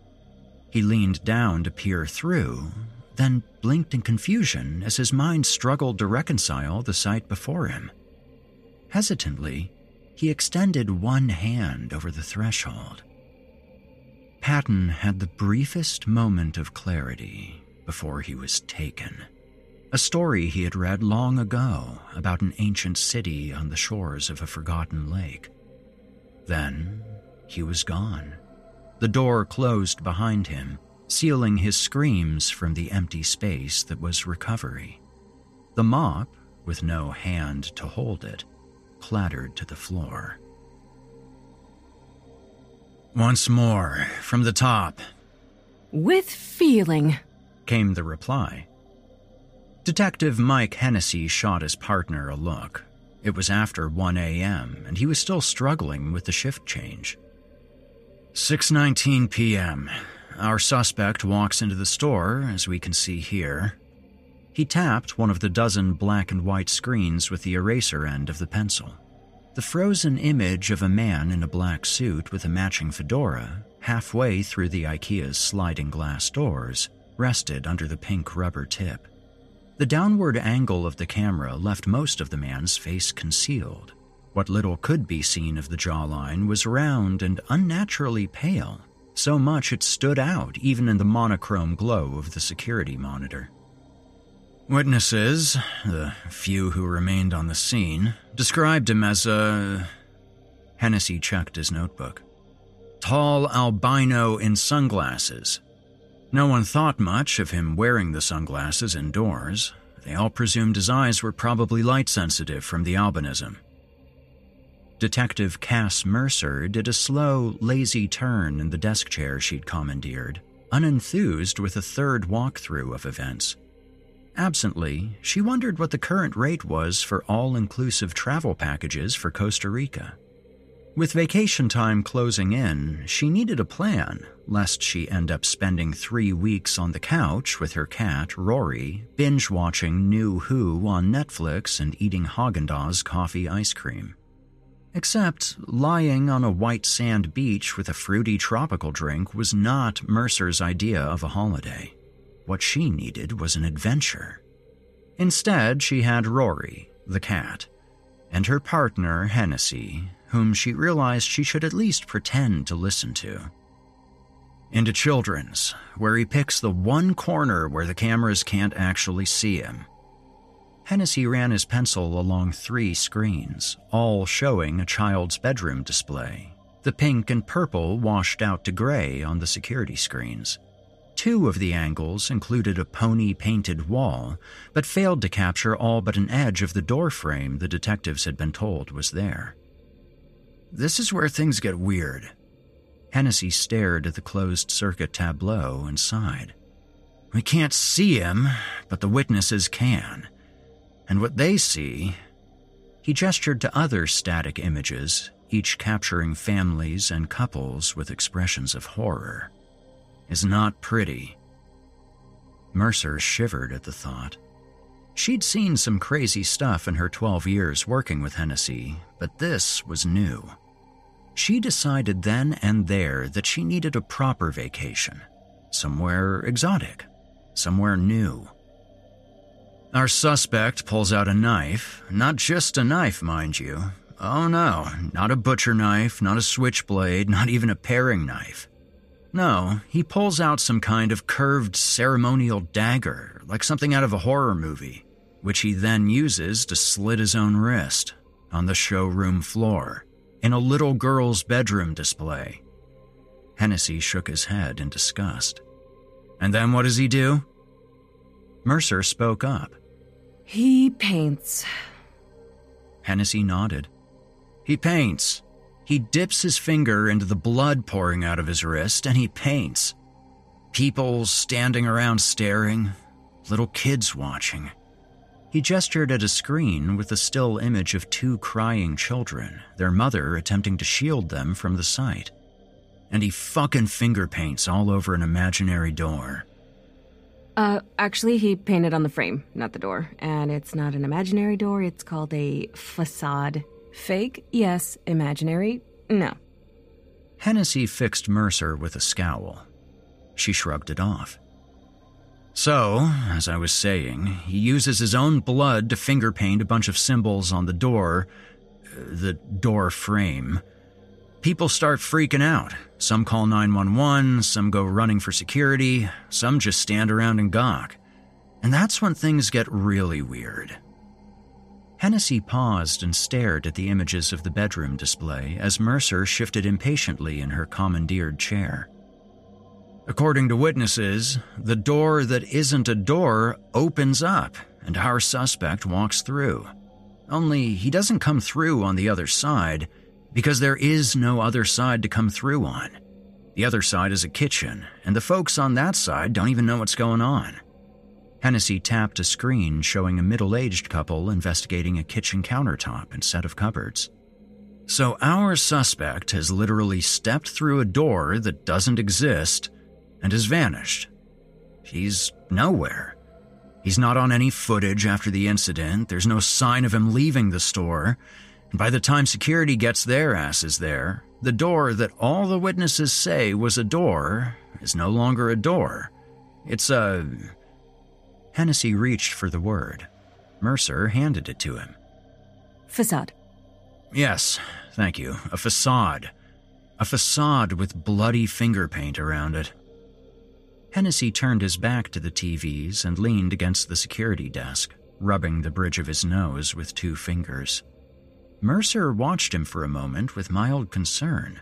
He leaned down to peer through, then blinked in confusion as his mind struggled to reconcile the sight before him. Hesitantly, he extended one hand over the threshold. Patton had the briefest moment of clarity before he was taken. A story he had read long ago about an ancient city on the shores of a forgotten lake. Then he was gone. The door closed behind him, sealing his screams from the empty space that was recovery. The mop, with no hand to hold it, clattered to the floor. Once more, from the top.
With feeling,
came the reply. Detective Mike Hennessy shot his partner a look. It was after 1 a.m., and he was still struggling with the shift change. 6:19 p.m. Our suspect walks into the store, as we can see here. He tapped one of the dozen black and white screens with the eraser end of the pencil. The frozen image of a man in a black suit with a matching fedora, halfway through the IKEA's sliding glass doors, rested under the pink rubber tip. The downward angle of the camera left most of the man's face concealed. What little could be seen of the jawline was round and unnaturally pale, so much it stood out even in the monochrome glow of the security monitor. Witnesses, the few who remained on the scene, described him as a. Hennessy checked his notebook. Tall albino in sunglasses. No one thought much of him wearing the sunglasses indoors. They all presumed his eyes were probably light sensitive from the albinism. Detective Cass Mercer did a slow, lazy turn in the desk chair she'd commandeered, unenthused with a third walkthrough of events. Absently, she wondered what the current rate was for all inclusive travel packages for Costa Rica. With vacation time closing in, she needed a plan, lest she end up spending three weeks on the couch with her cat, Rory, binge watching New Who on Netflix and eating Haagen Dazs coffee ice cream. Except lying on a white sand beach with a fruity tropical drink was not Mercer's idea of a holiday. What she needed was an adventure. Instead, she had Rory, the cat, and her partner, Hennessy, whom she realized she should at least pretend to listen to. Into Children's, where he picks the one corner where the cameras can't actually see him Hennessy ran his pencil along three screens, all showing a child's bedroom display. The pink and purple washed out to gray on the security screens. Two of the angles included a pony painted wall, but failed to capture all but an edge of the doorframe the detectives had been told was there. This is where things get weird. Hennessy stared at the closed circuit tableau and sighed. We can't see him, but the witnesses can. And what they see. He gestured to other static images, each capturing families and couples with expressions of horror, is not pretty. Mercer shivered at the thought. She'd seen some crazy stuff in her 12 years working with Hennessy, but this was new. She decided then and there that she needed a proper vacation, somewhere exotic, somewhere new. Our suspect pulls out a knife, not just a knife, mind you. Oh no, not a butcher knife, not a switchblade, not even a paring knife. No, he pulls out some kind of curved ceremonial dagger, like something out of a horror movie, which he then uses to slit his own wrist on the showroom floor in a little girl's bedroom display. Hennessy shook his head in disgust. And then what does he do? Mercer spoke up.
He paints.
Hennessy nodded. He paints. He dips his finger into the blood pouring out of his wrist and he paints. People standing around staring, little kids watching. He gestured at a screen with a still image of two crying children, their mother attempting to shield them from the sight. And he fucking finger paints all over an imaginary door.
Uh, actually, he painted on the frame, not the door. And it's not an imaginary door, it's called a facade. Fake, yes. Imaginary, no.
Hennessy fixed Mercer with a scowl. She shrugged it off. So, as I was saying, he uses his own blood to finger paint a bunch of symbols on the door, uh, the door frame. People start freaking out. Some call 911, some go running for security, some just stand around and gawk. And that's when things get really weird. Hennessy paused and stared at the images of the bedroom display as Mercer shifted impatiently in her commandeered chair. According to witnesses, the door that isn't a door opens up and our suspect walks through. Only he doesn't come through on the other side because there is no other side to come through on. The other side is a kitchen, and the folks on that side don't even know what's going on. Hennessy tapped a screen showing a middle aged couple investigating a kitchen countertop and set of cupboards. So our suspect has literally stepped through a door that doesn't exist and has vanished. He's nowhere. He's not on any footage after the incident, there's no sign of him leaving the store, and by the time security gets their asses there, the door that all the witnesses say was a door is no longer a door. It's a Hennessy reached for the word. Mercer handed it to him.
Facade.
Yes, thank you. A facade. A facade with bloody finger paint around it. Hennessy turned his back to the TVs and leaned against the security desk, rubbing the bridge of his nose with two fingers. Mercer watched him for a moment with mild concern.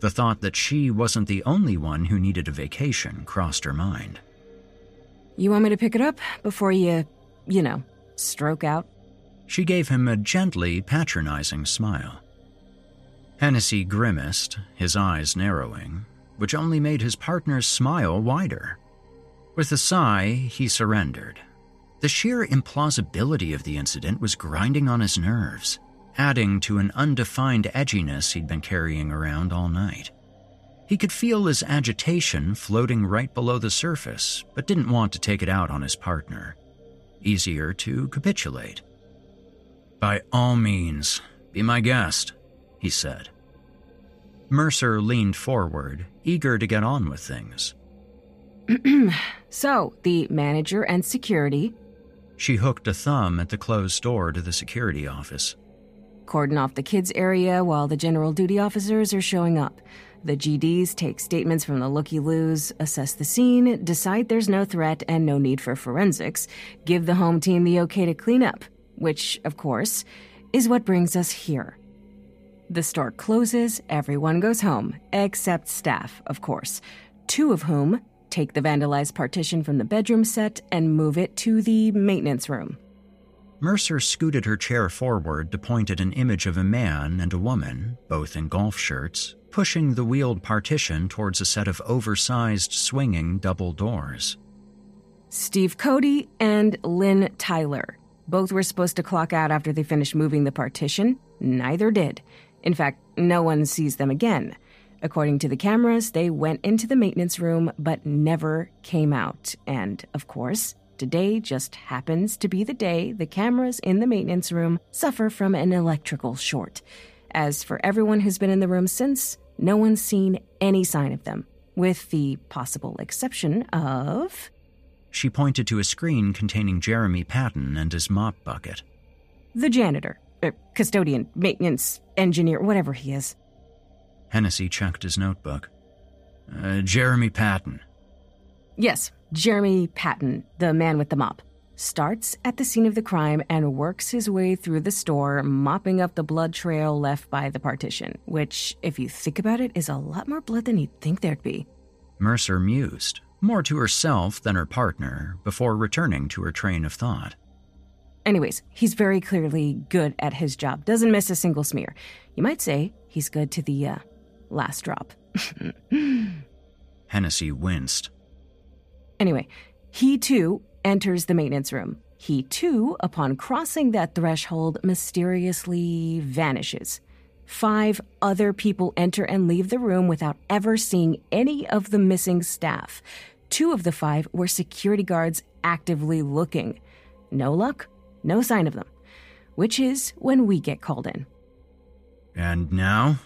The thought that she wasn't the only one who needed a vacation crossed her mind.
You want me to pick it up before you, you know, stroke out?
She gave him a gently patronizing smile. Hennessy grimaced, his eyes narrowing, which only made his partner's smile wider. With a sigh, he surrendered. The sheer implausibility of the incident was grinding on his nerves, adding to an undefined edginess he'd been carrying around all night. He could feel his agitation floating right below the surface, but didn't want to take it out on his partner. Easier to capitulate. By all means, be my guest, he said. Mercer leaned forward, eager to get on with things.
so, the manager and security.
She hooked a thumb at the closed door to the security office.
Cordon off the kids' area while the general duty officers are showing up. The GDs take statements from the looky loos, assess the scene, decide there's no threat and no need for forensics, give the home team the okay to clean up, which, of course, is what brings us here. The store closes, everyone goes home, except staff, of course, two of whom take the vandalized partition from the bedroom set and move it to the maintenance room.
Mercer scooted her chair forward to point at an image of a man and a woman, both in golf shirts, pushing the wheeled partition towards a set of oversized swinging double doors.
Steve Cody and Lynn Tyler. Both were supposed to clock out after they finished moving the partition. Neither did. In fact, no one sees them again. According to the cameras, they went into the maintenance room but never came out. And, of course, today just happens to be the day the cameras in the maintenance room suffer from an electrical short. As for everyone who's been in the room since, no one's seen any sign of them, with the possible exception of.
She pointed to a screen containing Jeremy Patton and his mop bucket.
The janitor, er, custodian, maintenance, engineer, whatever he is.
Hennessy checked his notebook. Uh, Jeremy Patton.
Yes, Jeremy Patton, the man with the mop, starts at the scene of the crime and works his way through the store, mopping up the blood trail left by the partition, which, if you think about it, is a lot more blood than you'd think there'd be.
Mercer mused, more to herself than her partner, before returning to her train of thought.
Anyways, he's very clearly good at his job, doesn't miss a single smear. You might say he's good to the uh, last drop.
Hennessy winced.
Anyway, he too enters the maintenance room. He too, upon crossing that threshold, mysteriously vanishes. Five other people enter and leave the room without ever seeing any of the missing staff. Two of the five were security guards actively looking. No luck, no sign of them. Which is when we get called in.
And now?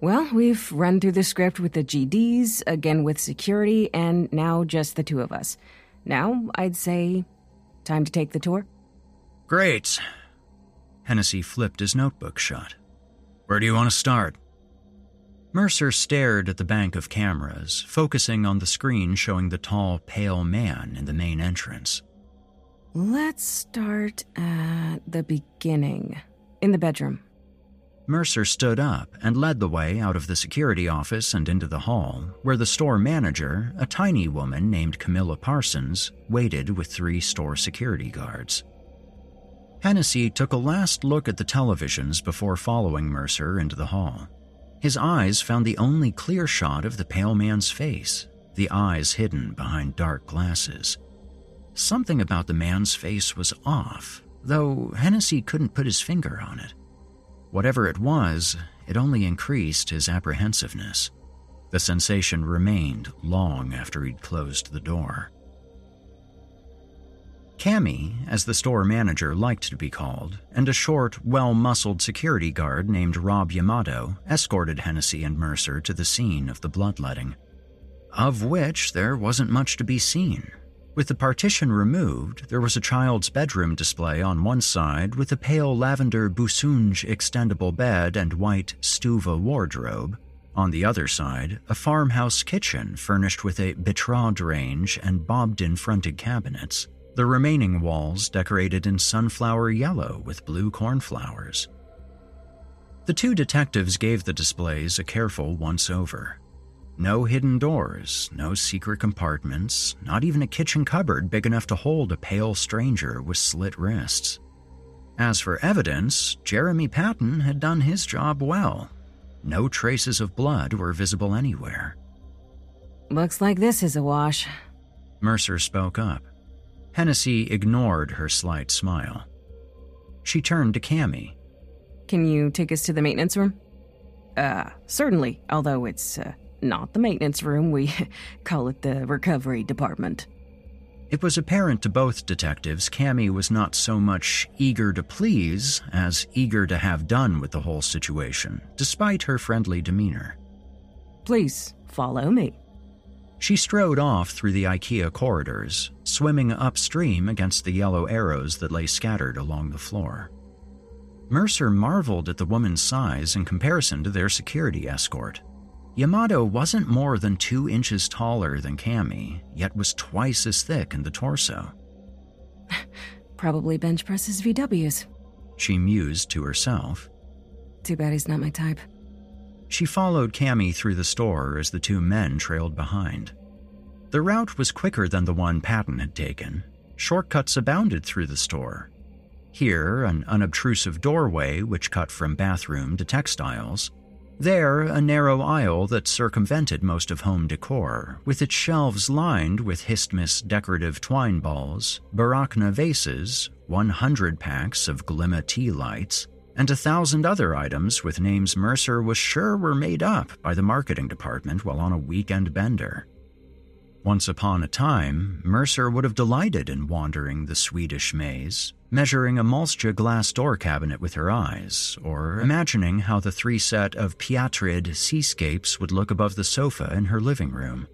Well, we've run through the script with the GDs, again with security, and now just the two of us. Now, I'd say, time to take the tour?
Great. Hennessy flipped his notebook shut. Where do you want to start? Mercer stared at the bank of cameras, focusing on the screen showing the tall, pale man in the main entrance.
Let's start at the beginning, in the bedroom.
Mercer stood up and led the way out of the security office and into the hall, where the store manager, a tiny woman named Camilla Parsons, waited with three store security guards. Hennessy took a last look at the televisions before following Mercer into the hall. His eyes found the only clear shot of the pale man's face, the eyes hidden behind dark glasses. Something about the man's face was off, though Hennessy couldn't put his finger on it. Whatever it was, it only increased his apprehensiveness. The sensation remained long after he'd closed the door. Cammy, as the store manager liked to be called, and a short, well muscled security guard named Rob Yamato escorted Hennessy and Mercer to the scene of the bloodletting. Of which there wasn't much to be seen. With the partition removed, there was a child's bedroom display on one side with a pale lavender Busunge extendable bed and white Stuva wardrobe. On the other side, a farmhouse kitchen furnished with a betrayed range and Bodbyn fronted cabinets the remaining walls decorated in sunflower yellow with blue cornflowers. The two detectives gave the displays a careful once over. No hidden doors, no secret compartments, not even a kitchen cupboard big enough to hold a pale stranger with slit wrists. As for evidence, Jeremy Patton had done his job well. No traces of blood were visible anywhere.
Looks like this is a wash.
Mercer spoke up. Hennessy ignored her slight smile. She turned to Cammy.
Can you take us to the maintenance room? Uh, certainly, although it's uh, not the maintenance room, we call it the recovery department.
It was apparent to both detectives Cammy was not so much eager to please as eager to have done with the whole situation, despite her friendly demeanor.
Please, follow me.
She strode off through the IKEA corridors, swimming upstream against the yellow arrows that lay scattered along the floor. Mercer marveled at the woman's size in comparison to their security escort. Yamato wasn't more than two inches taller than Cammy, yet was twice as thick in the torso.
Probably bench presses VWs.
She mused to herself.
Too bad he's not my type.
She followed Cammy through the store as the two men trailed behind. The route was quicker than the one Patton had taken. Shortcuts abounded through the store. Here, an unobtrusive doorway which cut from bathroom to textiles. There, a narrow aisle that circumvented most of home decor, with its shelves lined with Histmis decorative twine balls, Barachna vases, 100 packs of Glimma tea lights, and a thousand other items with names Mercer was sure were made up by the marketing department while on a weekend bender. Once upon a time, Mercer would have delighted in wandering the Swedish maze, measuring a Malsjö glass door cabinet with her eyes, or imagining how the three set of Piatrid seascapes would look above the sofa in her living room.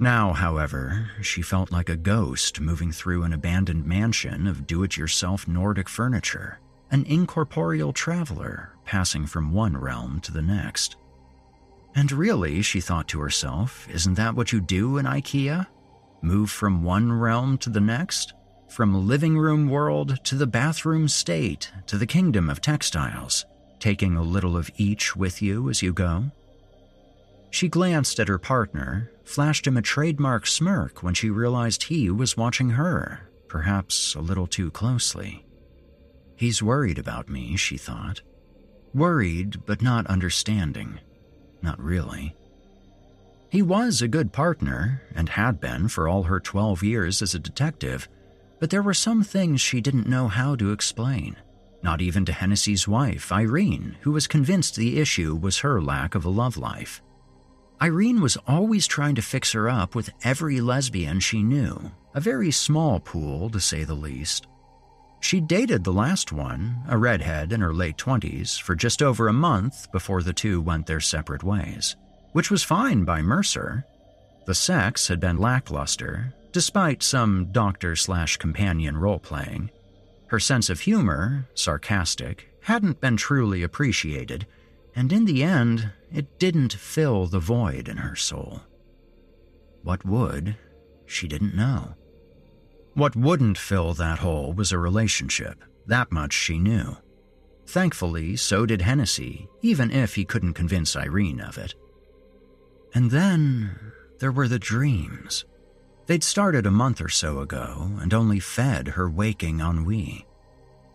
Now, however, she felt like a ghost moving through an abandoned mansion of do it yourself Nordic furniture, an incorporeal traveler passing from one realm to the next. And really, she thought to herself, isn't that what you do in IKEA? Move from one realm to the next? From living room world to the bathroom state to the kingdom of textiles, taking a little of each with you as you go. She glanced at her partner, flashed him a trademark smirk when she realized he was watching her, perhaps a little too closely. He's worried about me, she thought. Worried, but not understanding. Not really. He was a good partner, and had been for all her 12 years as a detective, but there were some things she didn't know how to explain. Not even to Hennessy's wife, Irene, who was convinced the issue was her lack of a love life. Irene was always trying to fix her up with every lesbian she knew, a very small pool to say the least. She dated the last one, a redhead in her late 20s, for just over a month before the two went their separate ways, which was fine by Mercer. The sex had been lackluster, despite some doctor slash companion role playing. Her sense of humor, sarcastic, hadn't been truly appreciated, and in the end, it didn't fill the void in her soul. What would, she didn't know. What wouldn't fill that hole was a relationship, that much she knew. Thankfully, so did Hennessy, even if he couldn't convince Irene of it. And then there were the dreams. They'd started a month or so ago and only fed her waking ennui.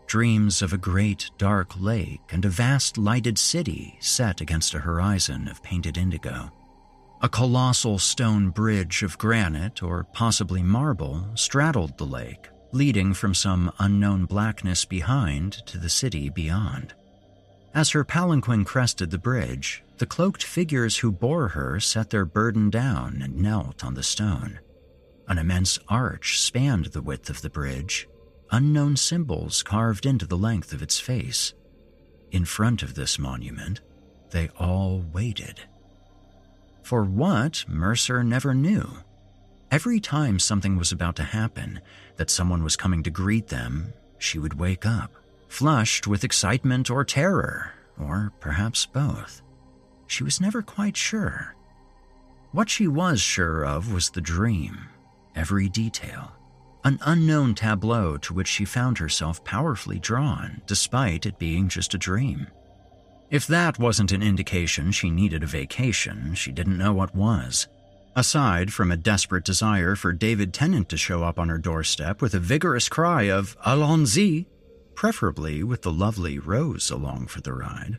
Dreams of a great dark lake and a vast lighted city set against a horizon of painted indigo. A colossal stone bridge of granite or possibly marble straddled the lake, leading from some unknown blackness behind to the city beyond. As her palanquin crested the bridge, the cloaked figures who bore her set their burden down and knelt on the stone. An immense arch spanned the width of the bridge, unknown symbols carved into the length of its face. In front of this monument, they all waited. For what, Mercer never knew. Every time something was about to happen, that someone was coming to greet them, she would wake up, flushed with excitement or terror, or perhaps both. She was never quite sure. What she was sure of was the dream, every detail. An unknown tableau to which she found herself powerfully drawn, despite it being just a dream. If that wasn't an indication she needed a vacation, she didn't know what was. Aside from a desperate desire for David Tennant to show up on her doorstep with a vigorous cry of Allons-y, preferably with the lovely Rose along for the ride.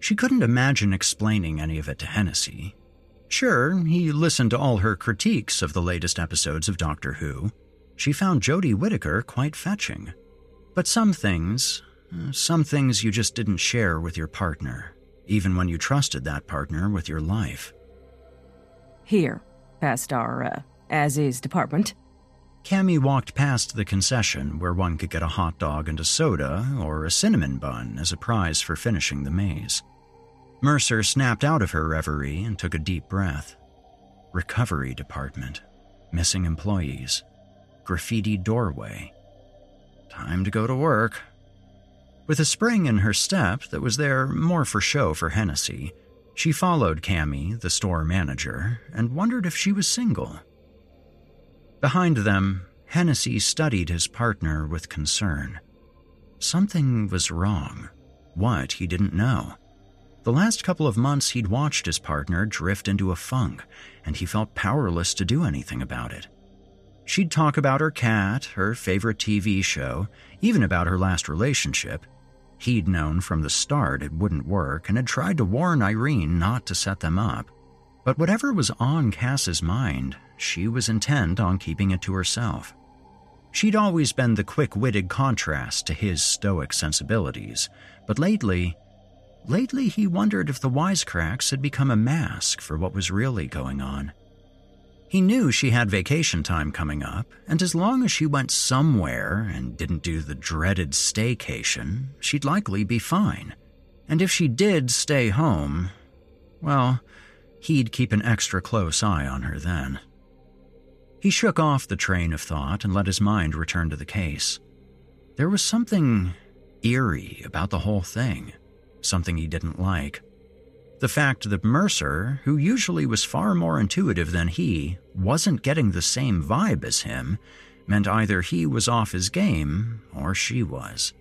She couldn't imagine explaining any of it to Hennessy, Sure, he listened to all her critiques of the latest episodes of Doctor Who. She found Jodie Whittaker quite fetching. But some things, some things you just didn't share with your partner, even when you trusted that partner with your life.
Here, past our, uh, as is department.
Cammy walked past the concession where one could get a hot dog and a soda or a cinnamon bun as a prize for finishing the maze. Mercer snapped out of her reverie and took a deep breath. Recovery department. Missing employees. Graffiti doorway. Time to go to work. With a spring in her step that was there more for show for Hennessy, she followed Cammy, the store manager, and wondered if she was single. Behind them, Hennessy studied his partner with concern. Something was wrong. What, he didn't know. The last couple of months, he'd watched his partner drift into a funk, and he felt powerless to do anything about it. She'd talk about her cat, her favorite TV show, even about her last relationship, He'd known from the start it wouldn't work and had tried to warn Irene not to set them up. But whatever was on Cass's mind, she was intent on keeping it to herself. She'd always been the quick witted contrast to his stoic sensibilities, but lately, lately he wondered if the wisecracks had become a mask for what was really going on. He knew she had vacation time coming up, and as long as she went somewhere and didn't do the dreaded staycation, she'd likely be fine. And if she did stay home, well, he'd keep an extra close eye on her then. He shook off the train of thought and let his mind return to the case. There was something eerie about the whole thing, something he didn't like. The fact that Mercer, who usually was far more intuitive than he, wasn't getting the same vibe as him meant either he was off his game or she was,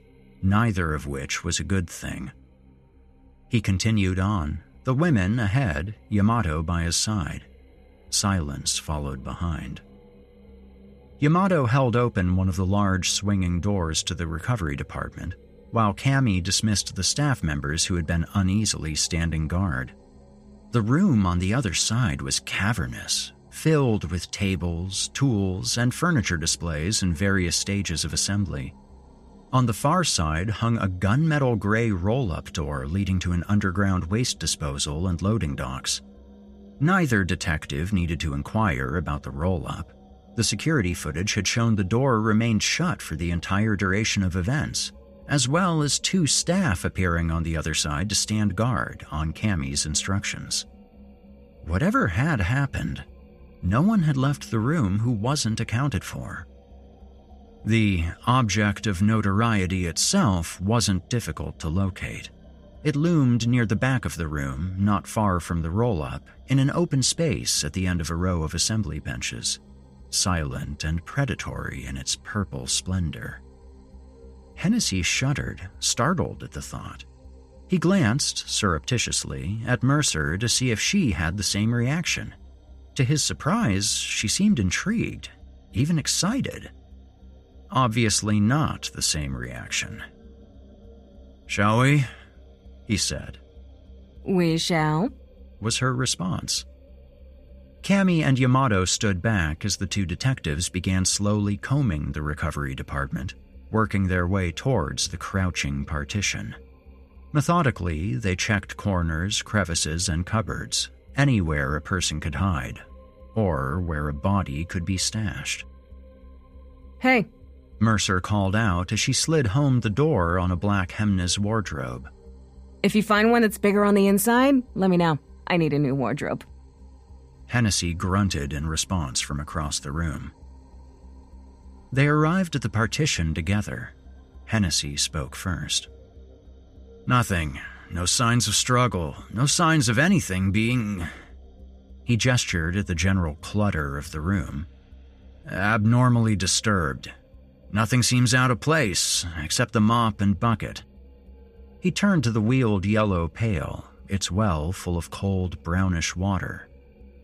neither of which was a good thing. He continued on, the women ahead, Yamato by his side. Silence followed behind. Yamato held open one of the large swinging doors to the recovery department while Cammy dismissed the staff members who had been uneasily standing guard. The room on the other side was cavernous, filled with tables, tools, and furniture displays in various stages of assembly. On the far side hung a gunmetal gray roll up door leading to an underground waste disposal and loading docks. Neither detective needed to inquire about the roll up. The security footage had shown the door remained shut for the entire duration of events, as well as two staff appearing on the other side to stand guard on Cammy's instructions. Whatever had happened, no one had left the room who wasn't accounted for. The object of notoriety itself wasn't difficult to locate. It loomed near the back of the room, not far from the roll up, in an open space at the end of a row of assembly benches, silent and predatory in its purple splendor. Hennessy shuddered, startled at the thought. He glanced, surreptitiously, at Mercer to see if she had the same reaction. To his surprise, she seemed intrigued, even excited. Obviously, not the same reaction. Shall we? he said.
We shall,
was her response. Cammy and Yamato stood back as the two detectives began slowly combing the recovery department working their way towards the crouching partition. Methodically, they checked corners, crevices, and cupboards, anywhere a person could hide, or where a body could be stashed.
Hey,
Mercer called out as she slid home the door on a black Hemnes wardrobe.
If you find one that's bigger on the inside, let me know. I need a new wardrobe.
Hennessy grunted in response from across the room. They arrived at the partition together. Hennessy spoke first. Nothing. No signs of struggle. No signs of anything being. He gestured at the general clutter of the room. Abnormally disturbed. Nothing seems out of place, except the mop and bucket. He turned to the wheeled yellow pail, its well full of cold, brownish water.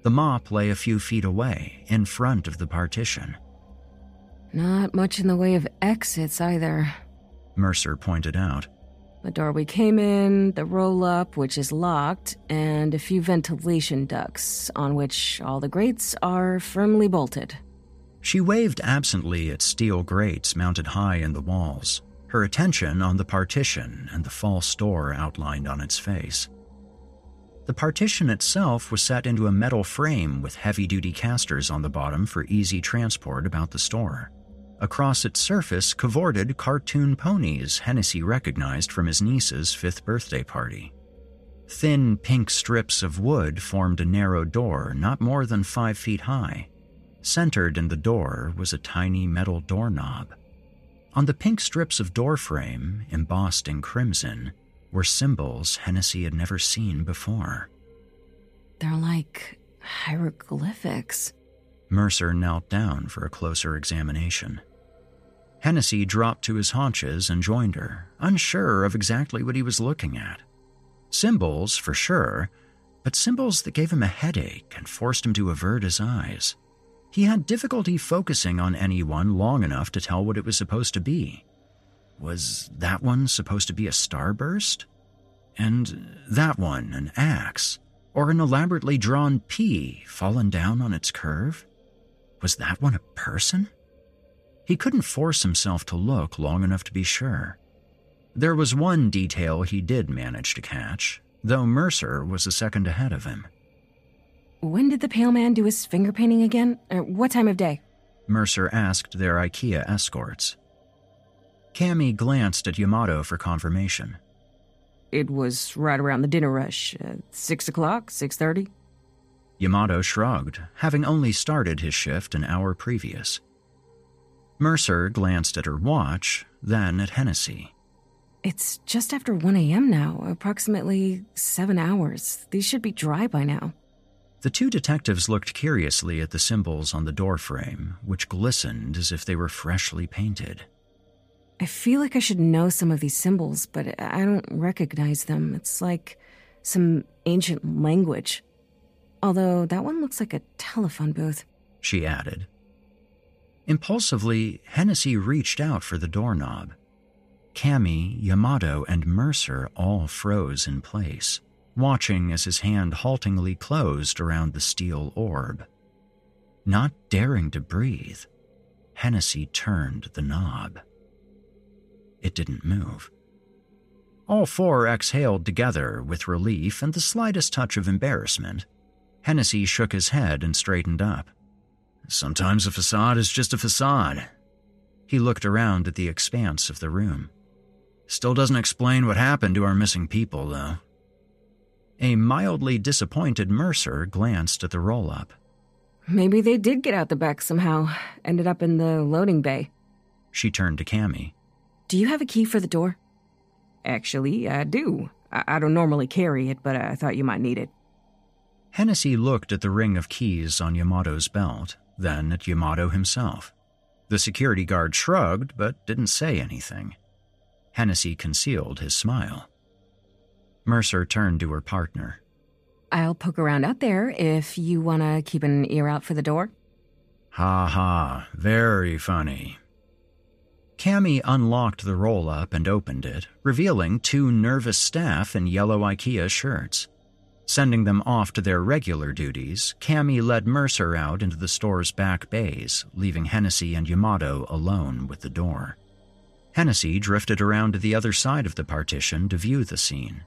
The mop lay a few feet away, in front of the partition.
Not much in the way of exits either.
Mercer pointed out.
The door we came in, the roll up, which is locked, and a few ventilation ducts, on which all the grates are firmly bolted.
She waved absently at steel grates mounted high in the walls, her attention on the partition and the false door outlined on its face. The partition itself was set into a metal frame with heavy duty casters on the bottom for easy transport about the store. Across its surface cavorted cartoon ponies Hennessy recognized from his niece's fifth birthday party. Thin pink strips of wood formed a narrow door not more than five feet high. Centered in the door was a tiny metal doorknob. On the pink strips of doorframe, embossed in crimson, were symbols Hennessy had never seen before.
They're like hieroglyphics.
Mercer knelt down for a closer examination. Hennessy dropped to his haunches and joined her, unsure of exactly what he was looking at. Symbols, for sure, but symbols that gave him a headache and forced him to avert his eyes. He had difficulty focusing on any one long enough to tell what it was supposed to be. Was that one supposed to be a starburst? And that one an axe? Or an elaborately drawn P fallen down on its curve? Was that one a person? He couldn't force himself to look long enough to be sure. There was one detail he did manage to catch, though Mercer was a second ahead of him.
When did the Pale Man do his finger painting again? Or uh, what time of day?
Mercer asked their IKEA escorts. Cammy glanced at Yamato for confirmation.
It was right around the dinner rush. Uh, six o'clock, 6.30?
Yamato shrugged, having only started his shift an hour previous. Mercer glanced at her watch, then at Hennessy.
It's just after 1 a.m. now, approximately seven hours. These should be dry by now.
The two detectives looked curiously at the symbols on the doorframe, which glistened as if they were freshly painted.
I feel like I should know some of these symbols, but I don't recognize them. It's like some ancient language. Although that one looks like a telephone booth,
she added. Impulsively, Hennessy reached out for the doorknob. Cammy, Yamato, and Mercer all froze in place, watching as his hand haltingly closed around the steel orb. Not daring to breathe, Hennessy turned the knob. It didn't move. All four exhaled together with relief and the slightest touch of embarrassment. Hennessy shook his head and straightened up. Sometimes a facade is just a facade. He looked around at the expanse of the room. Still doesn't explain what happened to our missing people, though. A mildly disappointed Mercer glanced at the roll up.
Maybe they did get out the back somehow, ended up in the loading bay.
She turned to Cammy.
Do you have a key for the door? Actually, I do. I, I don't normally carry it, but I thought you might need it.
Hennessy looked at the ring of keys on Yamato's belt, then at Yamato himself. The security guard shrugged, but didn't say anything. Hennessy concealed his smile. Mercer turned to her partner.
I'll poke around out there if you want to keep an ear out for the door.
Ha ha, very funny. Cammy unlocked the roll up and opened it, revealing two nervous staff in yellow IKEA shirts. Sending them off to their regular duties, Cammy led Mercer out into the store's back bays, leaving Hennessy and Yamato alone with the door. Hennessy drifted around to the other side of the partition to view the scene.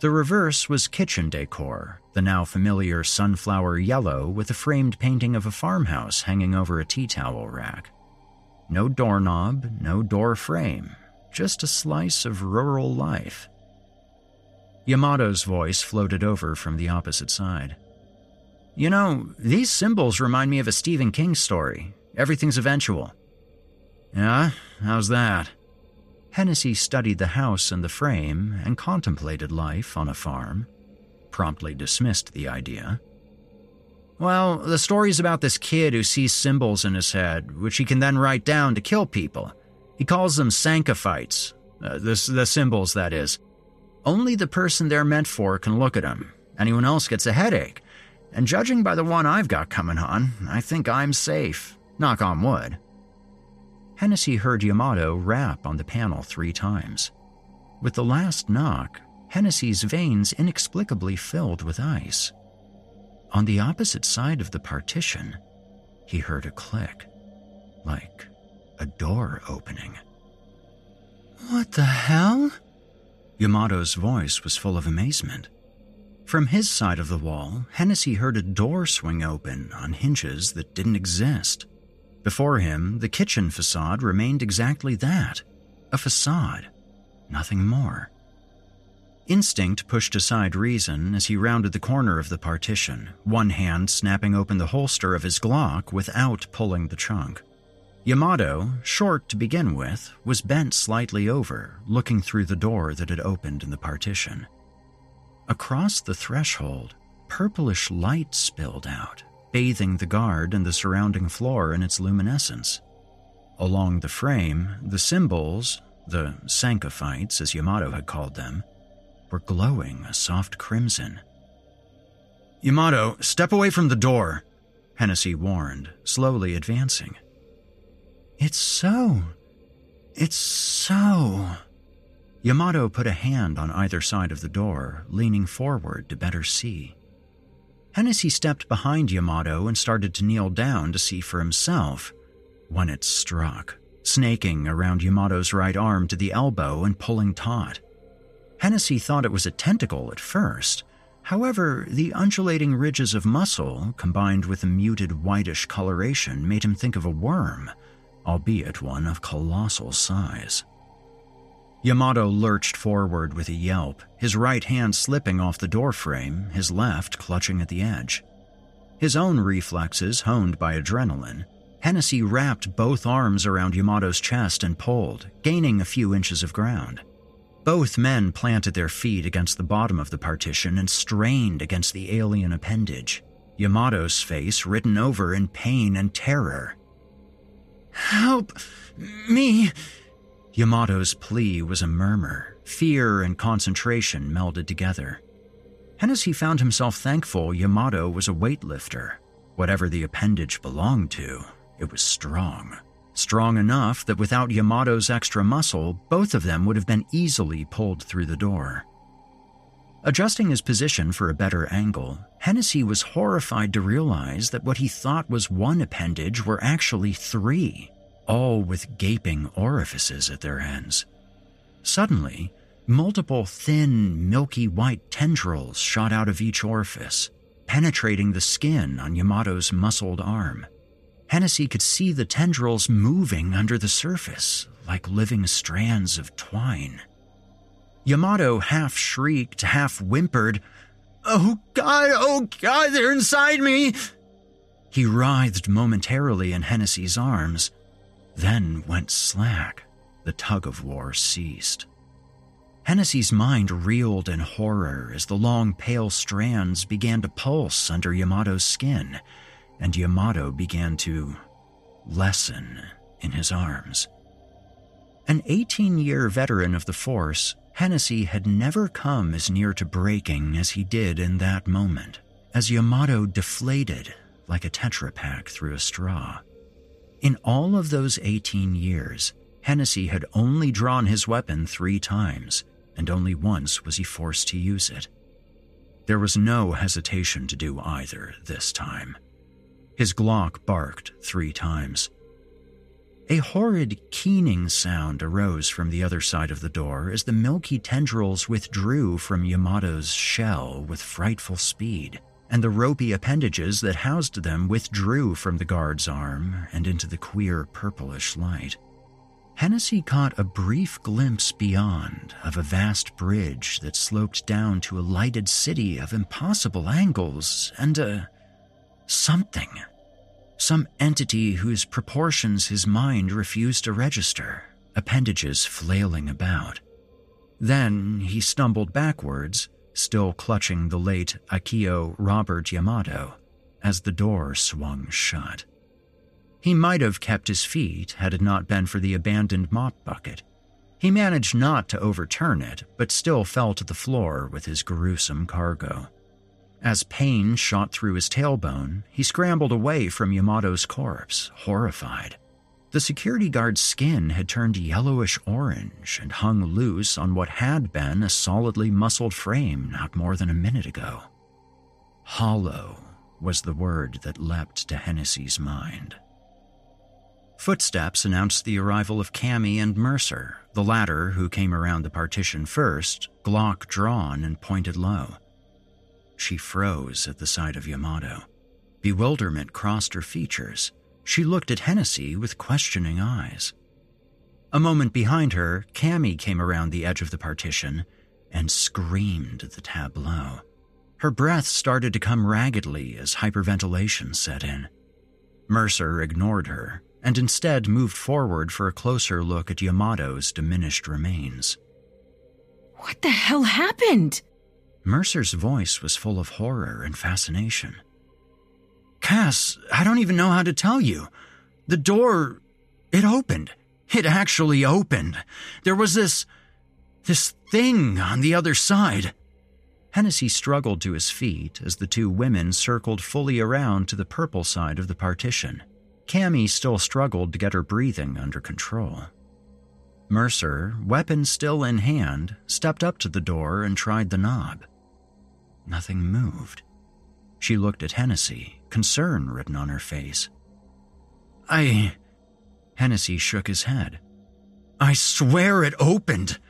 The reverse was kitchen decor, the now familiar sunflower yellow with a framed painting of a farmhouse hanging over a tea towel rack. No doorknob, no door frame, just a slice of rural life. Yamato's voice floated over from the opposite side. You know, these symbols remind me of a Stephen King story. Everything's eventual. Yeah? How's that? Hennessy studied the house and the frame and contemplated life on a farm. Promptly dismissed the idea. Well, the story's about this kid who sees symbols in his head, which he can then write down to kill people. He calls them Sancophytes. Uh, the, the symbols, that is. Only the person they're meant for can look at them. Anyone else gets a headache. And judging by the one I've got coming on, I think I'm safe. Knock on wood. Hennessy heard Yamato rap on the panel three times. With the last knock, Hennessy's veins inexplicably filled with ice. On the opposite side of the partition, he heard a click, like a door opening. What the hell? Yamato's voice was full of amazement. From his side of the wall, Hennessy heard a door swing open on hinges that didn't exist. Before him, the kitchen facade remained exactly that a facade, nothing more. Instinct pushed aside reason as he rounded the corner of the partition, one hand snapping open the holster of his Glock without pulling the trunk. Yamato, short to begin with, was bent slightly over, looking through the door that had opened in the partition. Across the threshold, purplish light spilled out, bathing the guard and the surrounding floor in its luminescence. Along the frame, the symbols, the Sancophytes as Yamato had called them, were glowing a soft crimson. Yamato, step away from the door, Hennessy warned, slowly advancing. It's so. It's so. Yamato put a hand on either side of the door, leaning forward to better see. Hennessy stepped behind Yamato and started to kneel down to see for himself when it struck, snaking around Yamato's right arm to the elbow and pulling taut. Hennessy thought it was a tentacle at first. However, the undulating ridges of muscle, combined with a muted whitish coloration, made him think of a worm, albeit one of colossal size. Yamato lurched forward with a yelp, his right hand slipping off the doorframe, his left clutching at the edge. His own reflexes honed by adrenaline, Hennessy wrapped both arms around Yamato's chest and pulled, gaining a few inches of ground. Both men planted their feet against the bottom of the partition and strained against the alien appendage, Yamato's face written over in pain and terror. Help me! Yamato's plea was a murmur, fear and concentration melded together. Hennessy found himself thankful Yamato was a weightlifter. Whatever the appendage belonged to, it was strong. Strong enough that without Yamato's extra muscle, both of them would have been easily pulled through the door. Adjusting his position for a better angle, Hennessy was horrified to realize that what he thought was one appendage were actually three, all with gaping orifices at their ends. Suddenly, multiple thin, milky white tendrils shot out of each orifice, penetrating the skin on Yamato's muscled arm. Hennessy could see the tendrils moving under the surface, like living strands of twine. Yamato half shrieked, half whimpered, Oh God, oh God, they're inside me! He writhed momentarily in Hennessy's arms, then went slack. The tug of war ceased. Hennessy's mind reeled in horror as the long, pale strands began to pulse under Yamato's skin and Yamato began to lessen in his arms. An 18 year veteran of the Force, Hennessy had never come as near to breaking as he did in that moment, as Yamato deflated like a Tetra Pak through a straw. In all of those 18 years, Hennessy had only drawn his weapon three times, and only once was he forced to use it. There was no hesitation to do either this time. His Glock barked three times. A horrid keening sound arose from the other side of the door as the milky tendrils withdrew from Yamato's shell with frightful speed, and the ropey appendages that housed them withdrew from the guard's arm and into the queer purplish light. Hennessy caught a brief glimpse beyond of a vast bridge that sloped down to a lighted city of impossible angles and a something some entity whose proportions his mind refused to register, appendages flailing about. Then he stumbled backwards, still clutching the late Akio Robert Yamato, as the door swung shut. He might have kept his feet had it not been for the abandoned mop bucket. He managed not to overturn it, but still fell to the floor with his gruesome cargo. As pain shot through his tailbone, he scrambled away from Yamato's corpse, horrified. The security guard's skin had turned yellowish orange and hung loose on what had been a solidly muscled frame not more than a minute ago. Hollow was the word that leapt to Hennessy's mind. Footsteps announced the arrival of Cammy and Mercer, the latter who came around the partition first, Glock drawn and pointed low. She froze at the sight of Yamato. Bewilderment crossed her features. She looked at Hennessy with questioning eyes. A moment behind her, Cammy came around the edge of the partition and screamed at the tableau. Her breath started to come raggedly as hyperventilation set in. Mercer ignored her and instead moved forward for a closer look at Yamato's diminished remains.
What the hell happened?
Mercer's voice was full of horror and fascination. Cass, I don't even know how to tell you. The door, it opened. It actually opened. There was this. this thing on the other side. Hennessy struggled to his feet as the two women circled fully around to the purple side of the partition. Cammy still struggled to get her breathing under control. Mercer, weapon still in hand, stepped up to the door and tried the knob. Nothing moved. She looked at Hennessy, concern written on her face. I. Hennessy shook his head. I swear it opened.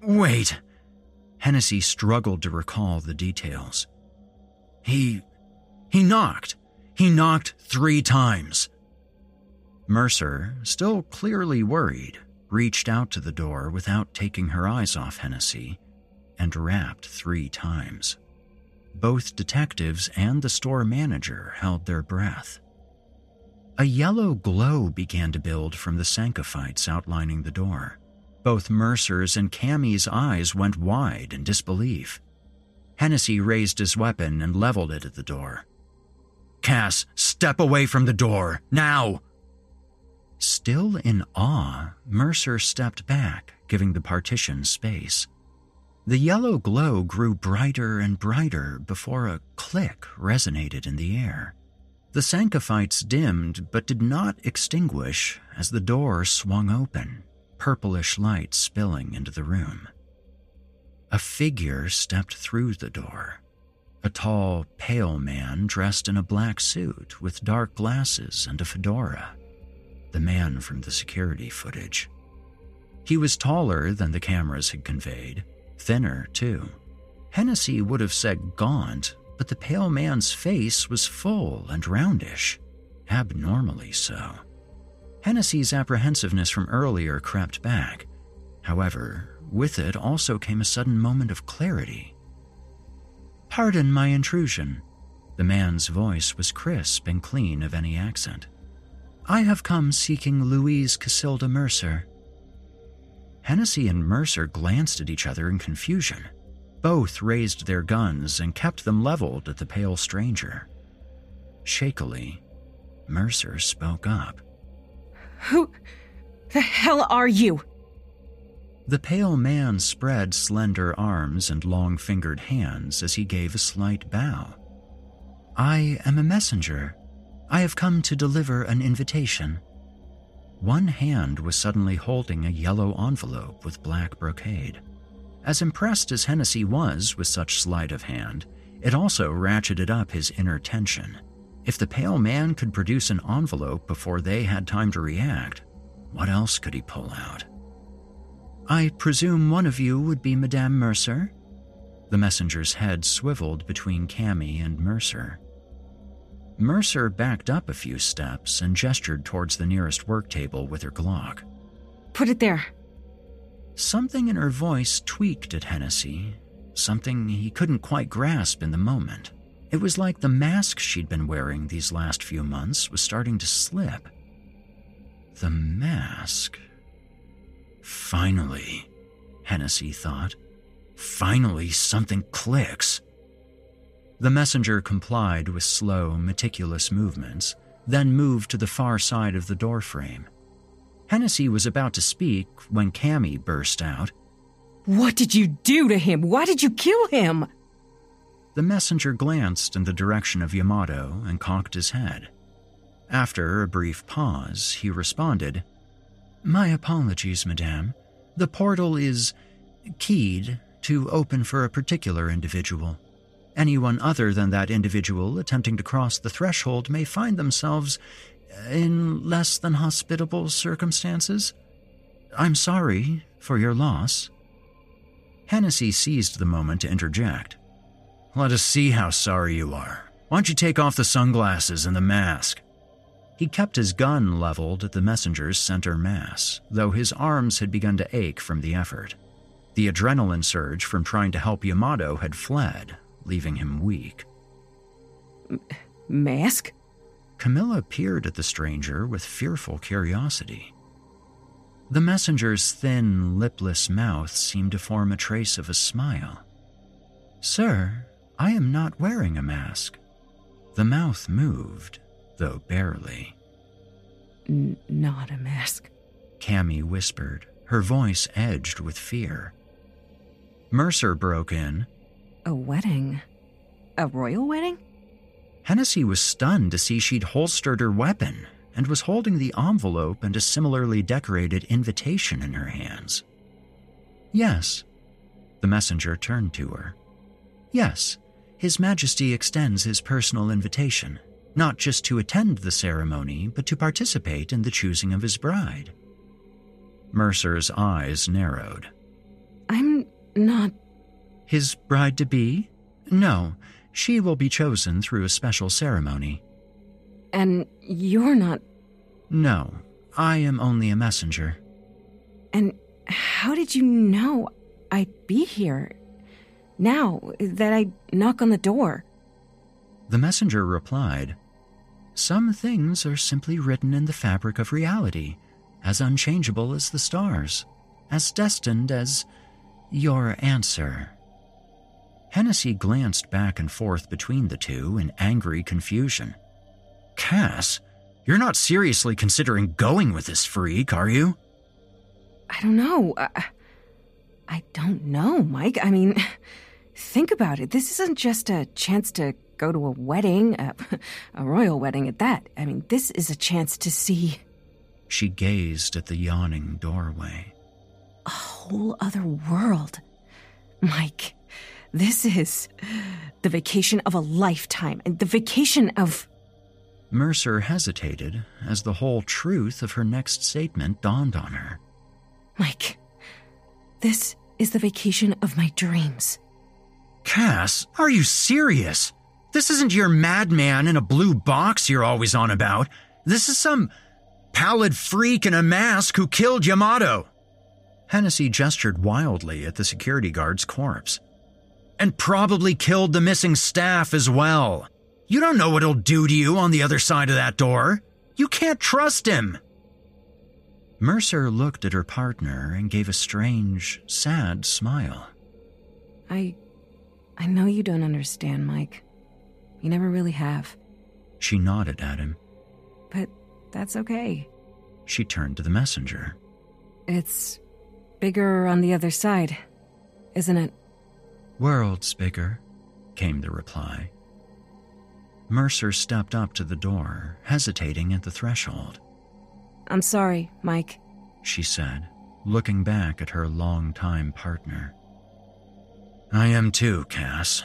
Wait. Hennessy struggled to recall the details. He. he knocked. He knocked three times. Mercer, still clearly worried, reached out to the door without taking her eyes off Hennessy and rapped three times. Both detectives and the store manager held their breath. A yellow glow began to build from the Sancophytes outlining the door. Both Mercer's and Cammy's eyes went wide in disbelief. Hennessy raised his weapon and leveled it at the door. Cass, step away from the door, now! Still in awe, Mercer stepped back, giving the partition space. The yellow glow grew brighter and brighter before a click resonated in the air. The Sancophytes dimmed but did not extinguish as the door swung open, purplish light spilling into the room. A figure stepped through the door. A tall, pale man dressed in a black suit with dark glasses and a fedora. The man from the security footage. He was taller than the cameras had conveyed, thinner, too. Hennessy would have said gaunt, but the pale man's face was full and roundish, abnormally so. Hennessy's apprehensiveness from earlier crept back. However, with it also came a sudden moment of clarity. Pardon my intrusion. The man's voice was crisp and clean of any accent. I have come seeking Louise Casilda Mercer. Hennessy and Mercer glanced at each other in confusion. Both raised their guns and kept them leveled at the pale stranger. Shakily, Mercer spoke up.
Who the hell are you?
The pale man spread slender arms and long fingered hands as he gave a slight bow. I am a messenger. I have come to deliver an invitation. One hand was suddenly holding a yellow envelope with black brocade. As impressed as Hennessy was with such sleight of hand, it also ratcheted up his inner tension. If the pale man could produce an envelope before they had time to react, what else could he pull out? I presume one of you would be Madame Mercer? The messenger's head swiveled between Cammy and Mercer. Mercer backed up a few steps and gestured towards the nearest work table with her Glock.
Put it there.
Something in her voice tweaked at Hennessy, something he couldn't quite grasp in the moment. It was like the mask she'd been wearing these last few months was starting to slip. The mask. Finally, Hennessy thought. Finally, something clicks. The messenger complied with slow, meticulous movements, then moved to the far side of the doorframe. Hennessy was about to speak when Cammy burst out.
What did you do to him? Why did you kill him?
The messenger glanced in the direction of Yamato and cocked his head. After a brief pause, he responded, My apologies, madame. The portal is keyed to open for a particular individual. Anyone other than that individual attempting to cross the threshold may find themselves in less than hospitable circumstances. I'm sorry for your loss. Hennessy seized the moment to interject. Let us see how sorry you are. Why don't you take off the sunglasses and the mask? He kept his gun leveled at the messenger's center mass, though his arms had begun to ache from the effort. The adrenaline surge from trying to help Yamato had fled, leaving him weak.
M- mask?
Camilla peered at the stranger with fearful curiosity. The messenger's thin, lipless mouth seemed to form a trace of a smile. Sir, I am not wearing a mask. The mouth moved, though barely.
N- not a mask.
Cammy whispered, her voice edged with fear. Mercer broke in.
A wedding? A royal wedding?
Hennessy was stunned to see she'd holstered her weapon, and was holding the envelope and a similarly decorated invitation in her hands. Yes. The messenger turned to her. Yes, His Majesty extends his personal invitation, not just to attend the ceremony, but to participate in the choosing of his bride. Mercer's eyes narrowed.
I'm not.
His bride to be? No, she will be chosen through a special ceremony.
And you're not.
No, I am only a messenger.
And how did you know I'd be here? Now that I knock on the door.
The messenger replied, Some things are simply written in the fabric of reality, as unchangeable as the stars, as destined as your answer. Hennessy glanced back and forth between the two in angry confusion. Cass, you're not seriously considering going with this freak, are you?
I don't know. I, I don't know, Mike. I mean, think about it. This isn't just a chance to go to a wedding, a, a royal wedding at that. I mean, this is a chance to see.
She gazed at the yawning doorway.
A whole other world. Mike, this is the vacation of a lifetime, and the vacation of.
Mercer hesitated as the whole truth of her next statement dawned on her.
Mike, this is the vacation of my dreams.
Cass, are you serious? This isn't your madman in a blue box you're always on about. This is some pallid freak in a mask who killed Yamato. Hennessy gestured wildly at the security guard's corpse. And probably killed the missing staff as well. You don't know what he'll do to you on the other side of that door. You can't trust him. Mercer looked at her partner and gave a strange, sad smile.
I. I know you don't understand, Mike. You never really have.
She nodded at him.
But that's okay.
She turned to the messenger.
It's bigger on the other side, isn't it?
Worlds bigger, came the reply. Mercer stepped up to the door, hesitating at the threshold.
I'm sorry, Mike,
she said, looking back at her longtime partner. I am too, Cass.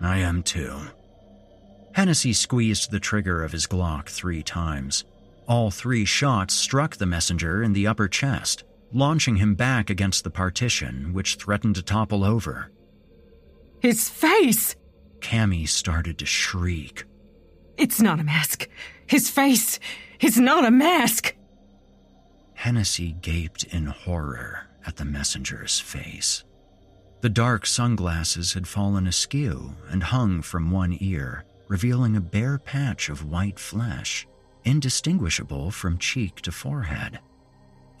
I am too. Hennessy squeezed the trigger of his Glock three times. All three shots struck the messenger in the upper chest, launching him back against the partition, which threatened to topple over.
His face!
Cammy started to shriek.
It's not a mask. His face is not a mask.
Hennessy gaped in horror at the messenger's face. The dark sunglasses had fallen askew and hung from one ear, revealing a bare patch of white flesh, indistinguishable from cheek to forehead.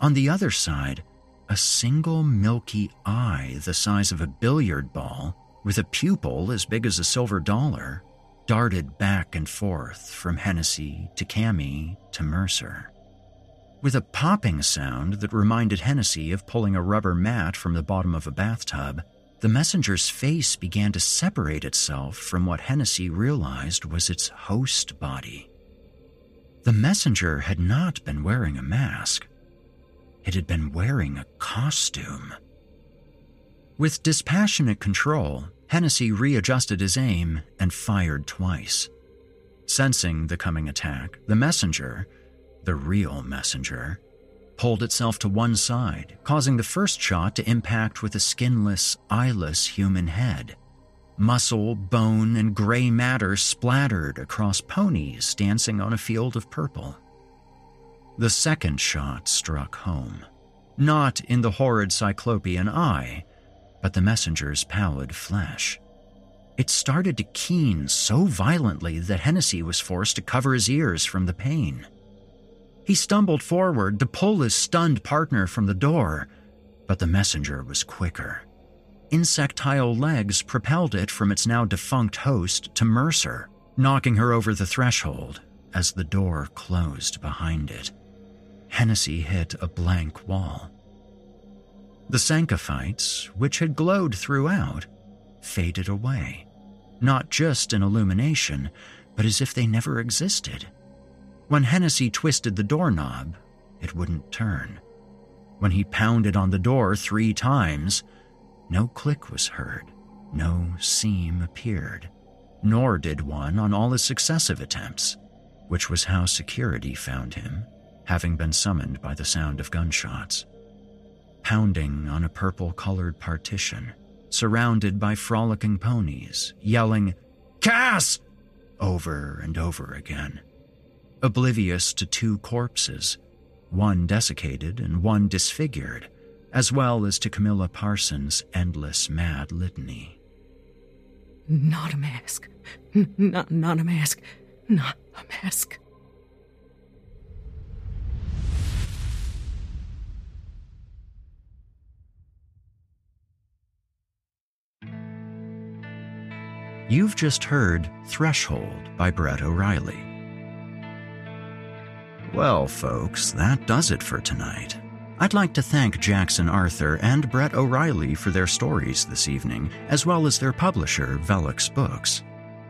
On the other side, a single milky eye the size of a billiard ball, with a pupil as big as a silver dollar, darted back and forth from Hennessy to Cammy to Mercer. With a popping sound that reminded Hennessy of pulling a rubber mat from the bottom of a bathtub, the messenger's face began to separate itself from what Hennessy realized was its host body. The messenger had not been wearing a mask. It had been wearing a costume. With dispassionate control, Hennessy readjusted his aim and fired twice. Sensing the coming attack, the messenger, the real messenger, pulled itself to one side, causing the first shot to impact with a skinless, eyeless human head. Muscle, bone, and gray matter splattered across ponies dancing on a field of purple. The second shot struck home, not in the horrid cyclopean eye, but the messenger's pallid flesh. It started to keen so violently that Hennessy was forced to cover his ears from the pain. He stumbled forward to pull his stunned partner from the door, but the messenger was quicker. Insectile legs propelled it from its now defunct host to Mercer, knocking her over the threshold as the door closed behind it. Hennessy hit a blank wall. The Sancophytes, which had glowed throughout, faded away, not just in illumination, but as if they never existed. When Hennessy twisted the doorknob, it wouldn't turn. When he pounded on the door three times, no click was heard, no seam appeared, nor did one on all his successive attempts, which was how security found him, having been summoned by the sound of gunshots. Pounding on a purple colored partition, surrounded by frolicking ponies, yelling, Cass! over and over again. Oblivious to two corpses, one desiccated and one disfigured, as well as to Camilla Parsons' endless mad litany.
Not a mask. N- not, not a mask. Not a mask.
You've just heard Threshold by Brett O'Reilly. Well, folks, that does it for tonight. I'd like to thank Jackson Arthur and Brett O'Reilly for their stories this evening, as well as their publisher, Velox Books.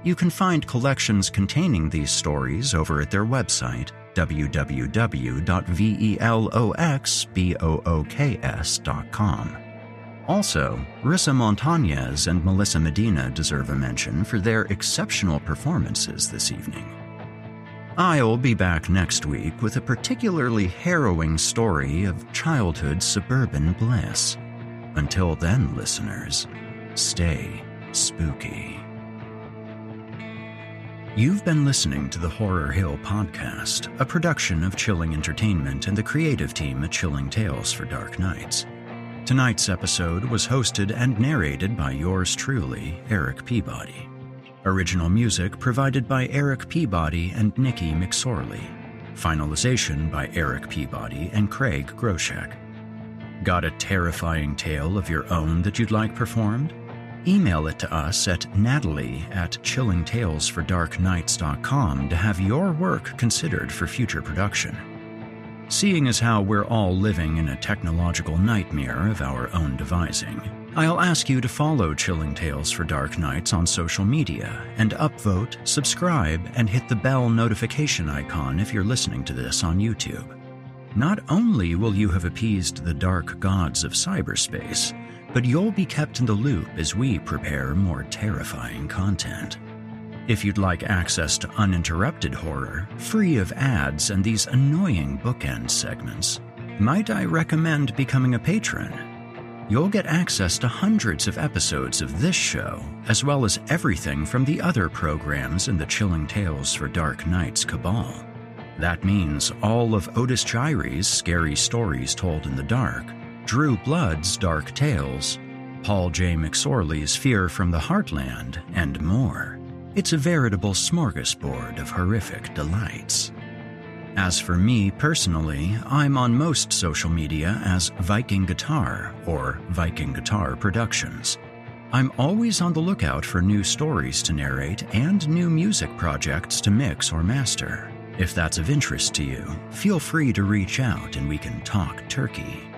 You can find collections containing these stories over at their website, www.veloxbooks.com. Also, Rissa Montañez and Melissa Medina deserve a mention for their exceptional performances this evening. I'll be back next week with a particularly harrowing story of childhood suburban bliss. Until then, listeners, stay spooky. You've been listening to the Horror Hill Podcast, a production of Chilling Entertainment and the creative team at Chilling Tales for Dark Nights. Tonight's episode was hosted and narrated by yours truly, Erik Peabody. Original music provided by Erik Peabody and Nikki McSorley. Finalization by Erik Peabody and Craig Groshek. Got a terrifying tale of your own that you'd like performed? Email it to us at natalie at chillingtalesfordarknights.com to have your work considered for future production. Seeing as how we're all living in a technological nightmare of our own devising, I'll ask you to follow Chilling Tales for Dark Nights on social media and upvote, subscribe, and hit the bell notification icon if you're listening to this on YouTube. Not only will you have appeased the dark gods of cyberspace, but you'll be kept in the loop as we prepare more terrifying content. If you'd like access to uninterrupted horror, free of ads and these annoying bookend segments, might I recommend becoming a patron? You'll get access to hundreds of episodes of this show, as well as everything from the other programs in the Chilling Tales for Dark Nights cabal. That means all of Otis Jiry's Scary Stories Told in the Dark, Drew Blood's Dark Tales, Paul J. McSorley's Fear from the Heartland, and more. It's a veritable smorgasbord of horrific delights. As for me personally, I'm on most social media as Viking Guitar or Viking Guitar Productions. I'm always on the lookout for new stories to narrate and new music projects to mix or master. If that's of interest to you, feel free to reach out and we can talk turkey.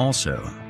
Also,